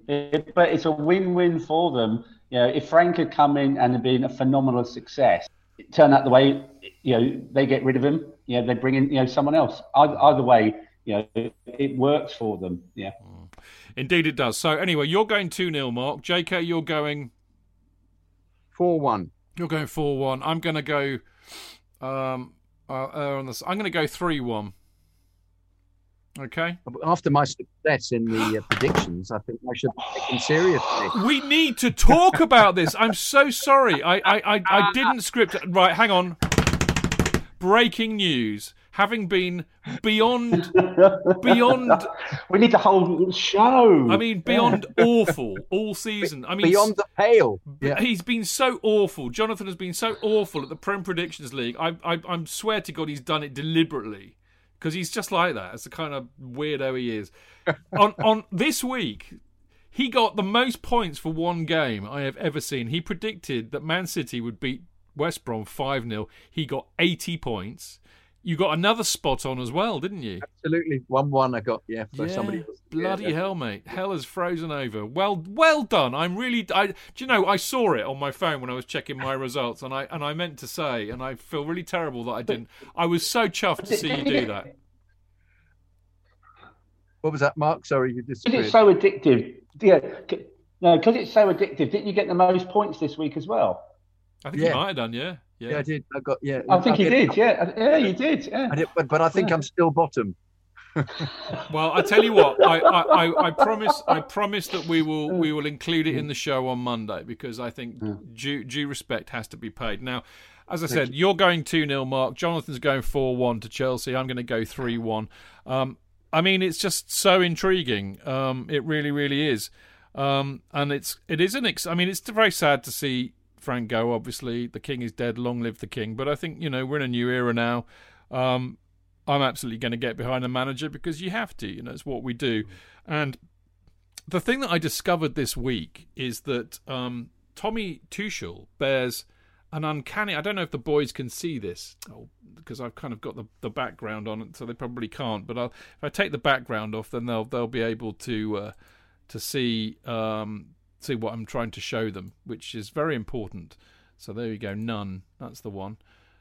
It- but it's a win-win for them. You know, if Frank had come in and had been a phenomenal success, it turned out the way you know they get rid of him. You know, they bring in you know someone else. Either, either way, you know, it, it works for them. Yeah. Indeed, it does. So anyway, you're going two 0 Mark. J.K., you're going 4 1. You're going four one. I'm going to go. Um, uh, on this. I'm going to go three one. Okay. After my success in the uh, predictions, I think I should be taken seriously. <gasps> We need to talk about this. I'm so sorry. I I, I, I didn't script. Right, hang on. Breaking news. Having been beyond beyond. <laughs> We need the whole show. I mean, beyond <laughs> awful all season. I mean, Beyond the pale. Yeah. He's been so awful. Jonathan has been so awful at the Prem Predictions League. I, I, I'm swear to God, he's done it deliberately because he's just like that. It's the kind of weirdo he is. on <laughs> on this week, he got the most points for one game I have ever seen. He predicted that Man City would beat West Brom five 0 He got 80 points. You got another spot on as well, didn't you? Absolutely. 1 1 I got, yeah, for Yeah, somebody else. Bloody Yeah, hell, mate! Hell has frozen over. Well, well done. I'm really. I, do you know? I saw it on my phone when I was checking my results, and I and I meant to say, and I feel really terrible that I didn't. I was so chuffed to see you do that. <laughs> What was that, Mark? Sorry, you Because it's so addictive. Yeah. No, because it's so addictive. Didn't you get the most points this week as well? I think Yeah. you might have done, yeah, yeah. Yeah, I did. I got, yeah. I think I you did. Yeah. Yeah, you did. I Yeah. did, but, but I think I'm still bottom. <laughs> Well, I tell you what, I, I, I, I promise, I promise that we will we will include it in the show on Monday because I think due due respect has to be paid. Now, as I said, you're going two 0 Mark. Jonathan's going four one to Chelsea. I'm going to go three one. Um, I mean, it's just so intriguing. Um, it really, really is. Um, and it's it is an. Ex- I mean, it's very sad to see Frank go. Obviously, the king is dead. Long live the king. But I think you know we're in a new era now. Um, I'm absolutely going to get behind the manager because you have to. You know, it's what we do. And the thing that I discovered this week is that um, Tommy Tuchel bears an uncanny. I don't know if the boys can see this oh, because I've kind of got the, the background on it, so they probably can't. But I'll, if I take the background off, then they'll they'll be able to uh, to see um, see what I'm trying to show them, which is very important. So there you go, none. That's the one.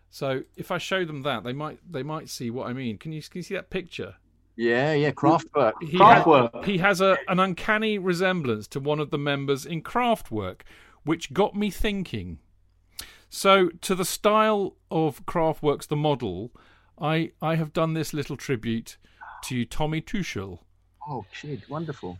So if I show them that, they might they might see what I mean. Can you can you see that picture? Yeah, yeah, Kraftwerk. He Kraftwerk. Has, he has a an uncanny resemblance to one of the members in Kraftwerk, which got me thinking. So to the style of Kraftwerk's the model, I I have done this little tribute to Tommy Tuchel. Oh, shit, wonderful.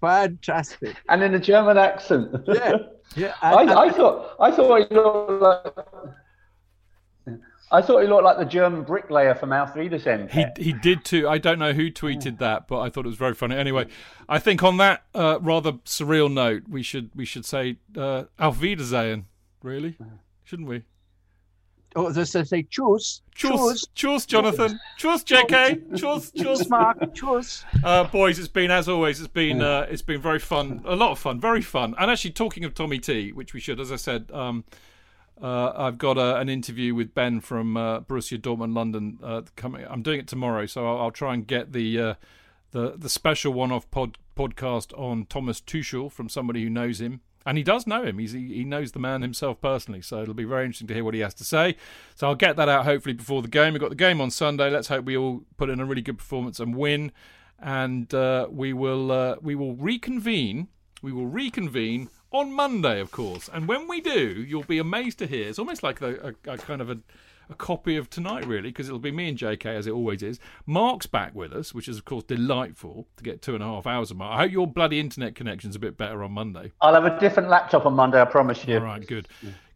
Fantastic. And in a German accent. Yeah. <laughs> Yeah. I, and- I thought I thought he looked like I thought he looked like the German bricklayer from Auf Wiedersehen. He he did too. I don't know who tweeted that, but I thought it was very funny. Anyway, I think on that uh, rather surreal note, we should we should say uh, Auf Wiedersehen. Really, shouldn't we? Oh, they say, say choose. Cheers, cheers, Jonathan. Cheers, JK. Cheers, cheers. Mark. Choose. Uh, boys, it's been as always. It's been uh, it's been very fun, a lot of fun, very fun. And actually, talking of Tommy T, which we should, as I said, um, uh, I've got a, an interview with Ben from uh, Borussia Dortmund London uh, coming. I'm doing it tomorrow, so I'll, I'll try and get the uh, the the special one-off pod, podcast on Thomas Tuchel from somebody who knows him. And he does know him. He's, he, knows the man himself personally. So it'll be very interesting to hear what he has to say. So I'll get that out hopefully before the game. We've got the game on Sunday. Let's hope we all put in a really good performance and win. And uh, we will uh, we will reconvene. We will reconvene on Monday, of course. And when we do, you'll be amazed to hear. It's almost like a, a, a kind of a, a copy of tonight, really, because it'll be me and JK as it always is. Mark's back with us, which is of course delightful to get two and a half hours of Mark. I hope your bloody internet connection's a bit better on Monday. I'll have a different laptop on Monday, I promise you. All right, good.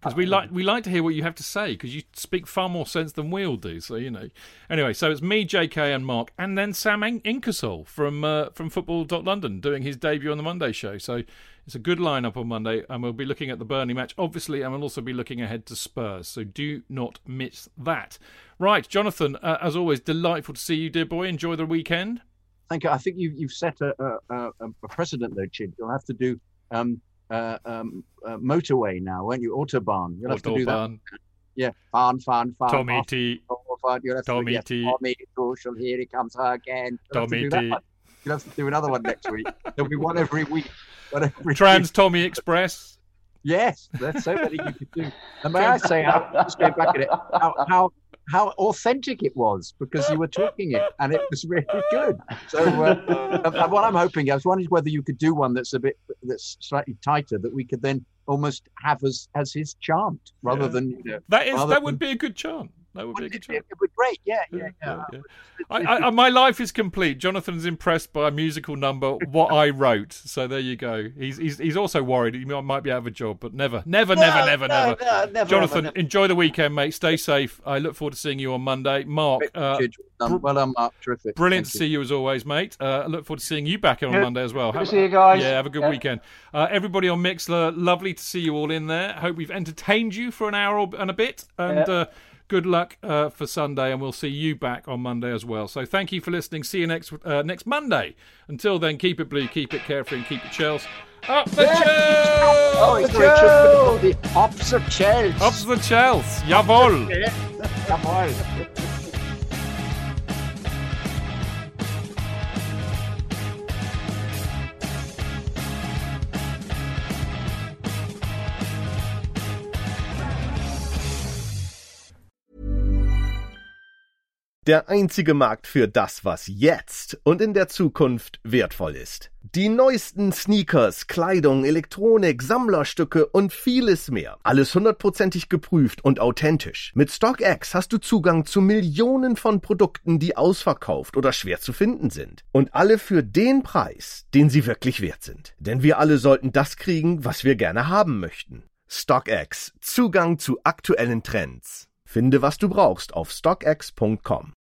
Because we like we like to hear what you have to say because you speak far more sense than we all do. So you know. Anyway, so it's me, J.K. and Mark, and then Sam In- from uh, from Football.London doing his debut on the Monday show. So it's a good lineup on Monday, and we'll be looking at the Burnley match, obviously, and we'll also be looking ahead to Spurs. So do not miss that. Right, Jonathan, uh, as always, delightful to see you, dear boy. Enjoy the weekend. Thank you. I think you've you've set a a, a, a precedent though, Chid. You'll have to do um uh, um uh, motorway now, won't you? Autobahn. You'll have to do that. Yeah, fan, fan, fan. Tommy off, T. over. You'll have to Tommy yes, T. Tommy here he comes again. You'll Tommy T. You'll have to do another one next week. There'll be one every week. One every Trans week. Tommy Express. Yes, there's so many you could do. And may I say, how, just going back at it, how, how how authentic it was because you were talking it and it was really good. So uh, uh, what I'm hoping, I was wondering whether you could do one that's a bit that's slightly tighter that we could then almost have as as his chant rather Yeah. than you know, That is rather that would be a good chant. That would be a good it, chant. it would be great. Yeah, yeah, yeah. yeah. I, I, my life is complete. Jonathan's impressed by a musical number, what I wrote. So there you go. He's he's, he's also worried he might might be out of a job, but never, never, never, No, never, no, never. no, never, Jonathan, never. enjoy the weekend, mate. Stay safe. I look forward to seeing you on Monday. Mark, uh, Well done. Mark. Terrific. Brilliant Thank to see you as always, mate. Uh, I look forward to seeing you back on Good. Monday as well. Good to see you guys. Yeah, have a good Yeah. weekend. Uh, everybody on Mixlr, lovely to see you all in there. Hope we've entertained you for an hour and a bit. And Yeah. Good luck uh, for Sunday, and we'll see you back on Monday as well. So thank you for listening. See you next uh, next Monday. Until then, keep it blue, keep it carefree, and keep it Chels. Up the Chels! Oh, it's Richard with the shells. Up the Chels! Jawohl! <laughs> Jawohl. Der einzige Markt für das, was jetzt und in der Zukunft wertvoll ist. Die neuesten Sneakers, Kleidung, Elektronik, Sammlerstücke und vieles mehr. Alles hundertprozentig geprüft und authentisch. Mit StockX hast du Zugang zu Millionen von Produkten, die ausverkauft oder schwer zu finden sind. Und alle für den Preis, den sie wirklich wert sind. Denn wir alle sollten das kriegen, was wir gerne haben möchten. StockX. Zugang zu aktuellen Trends. Finde, was du brauchst auf stockx.com.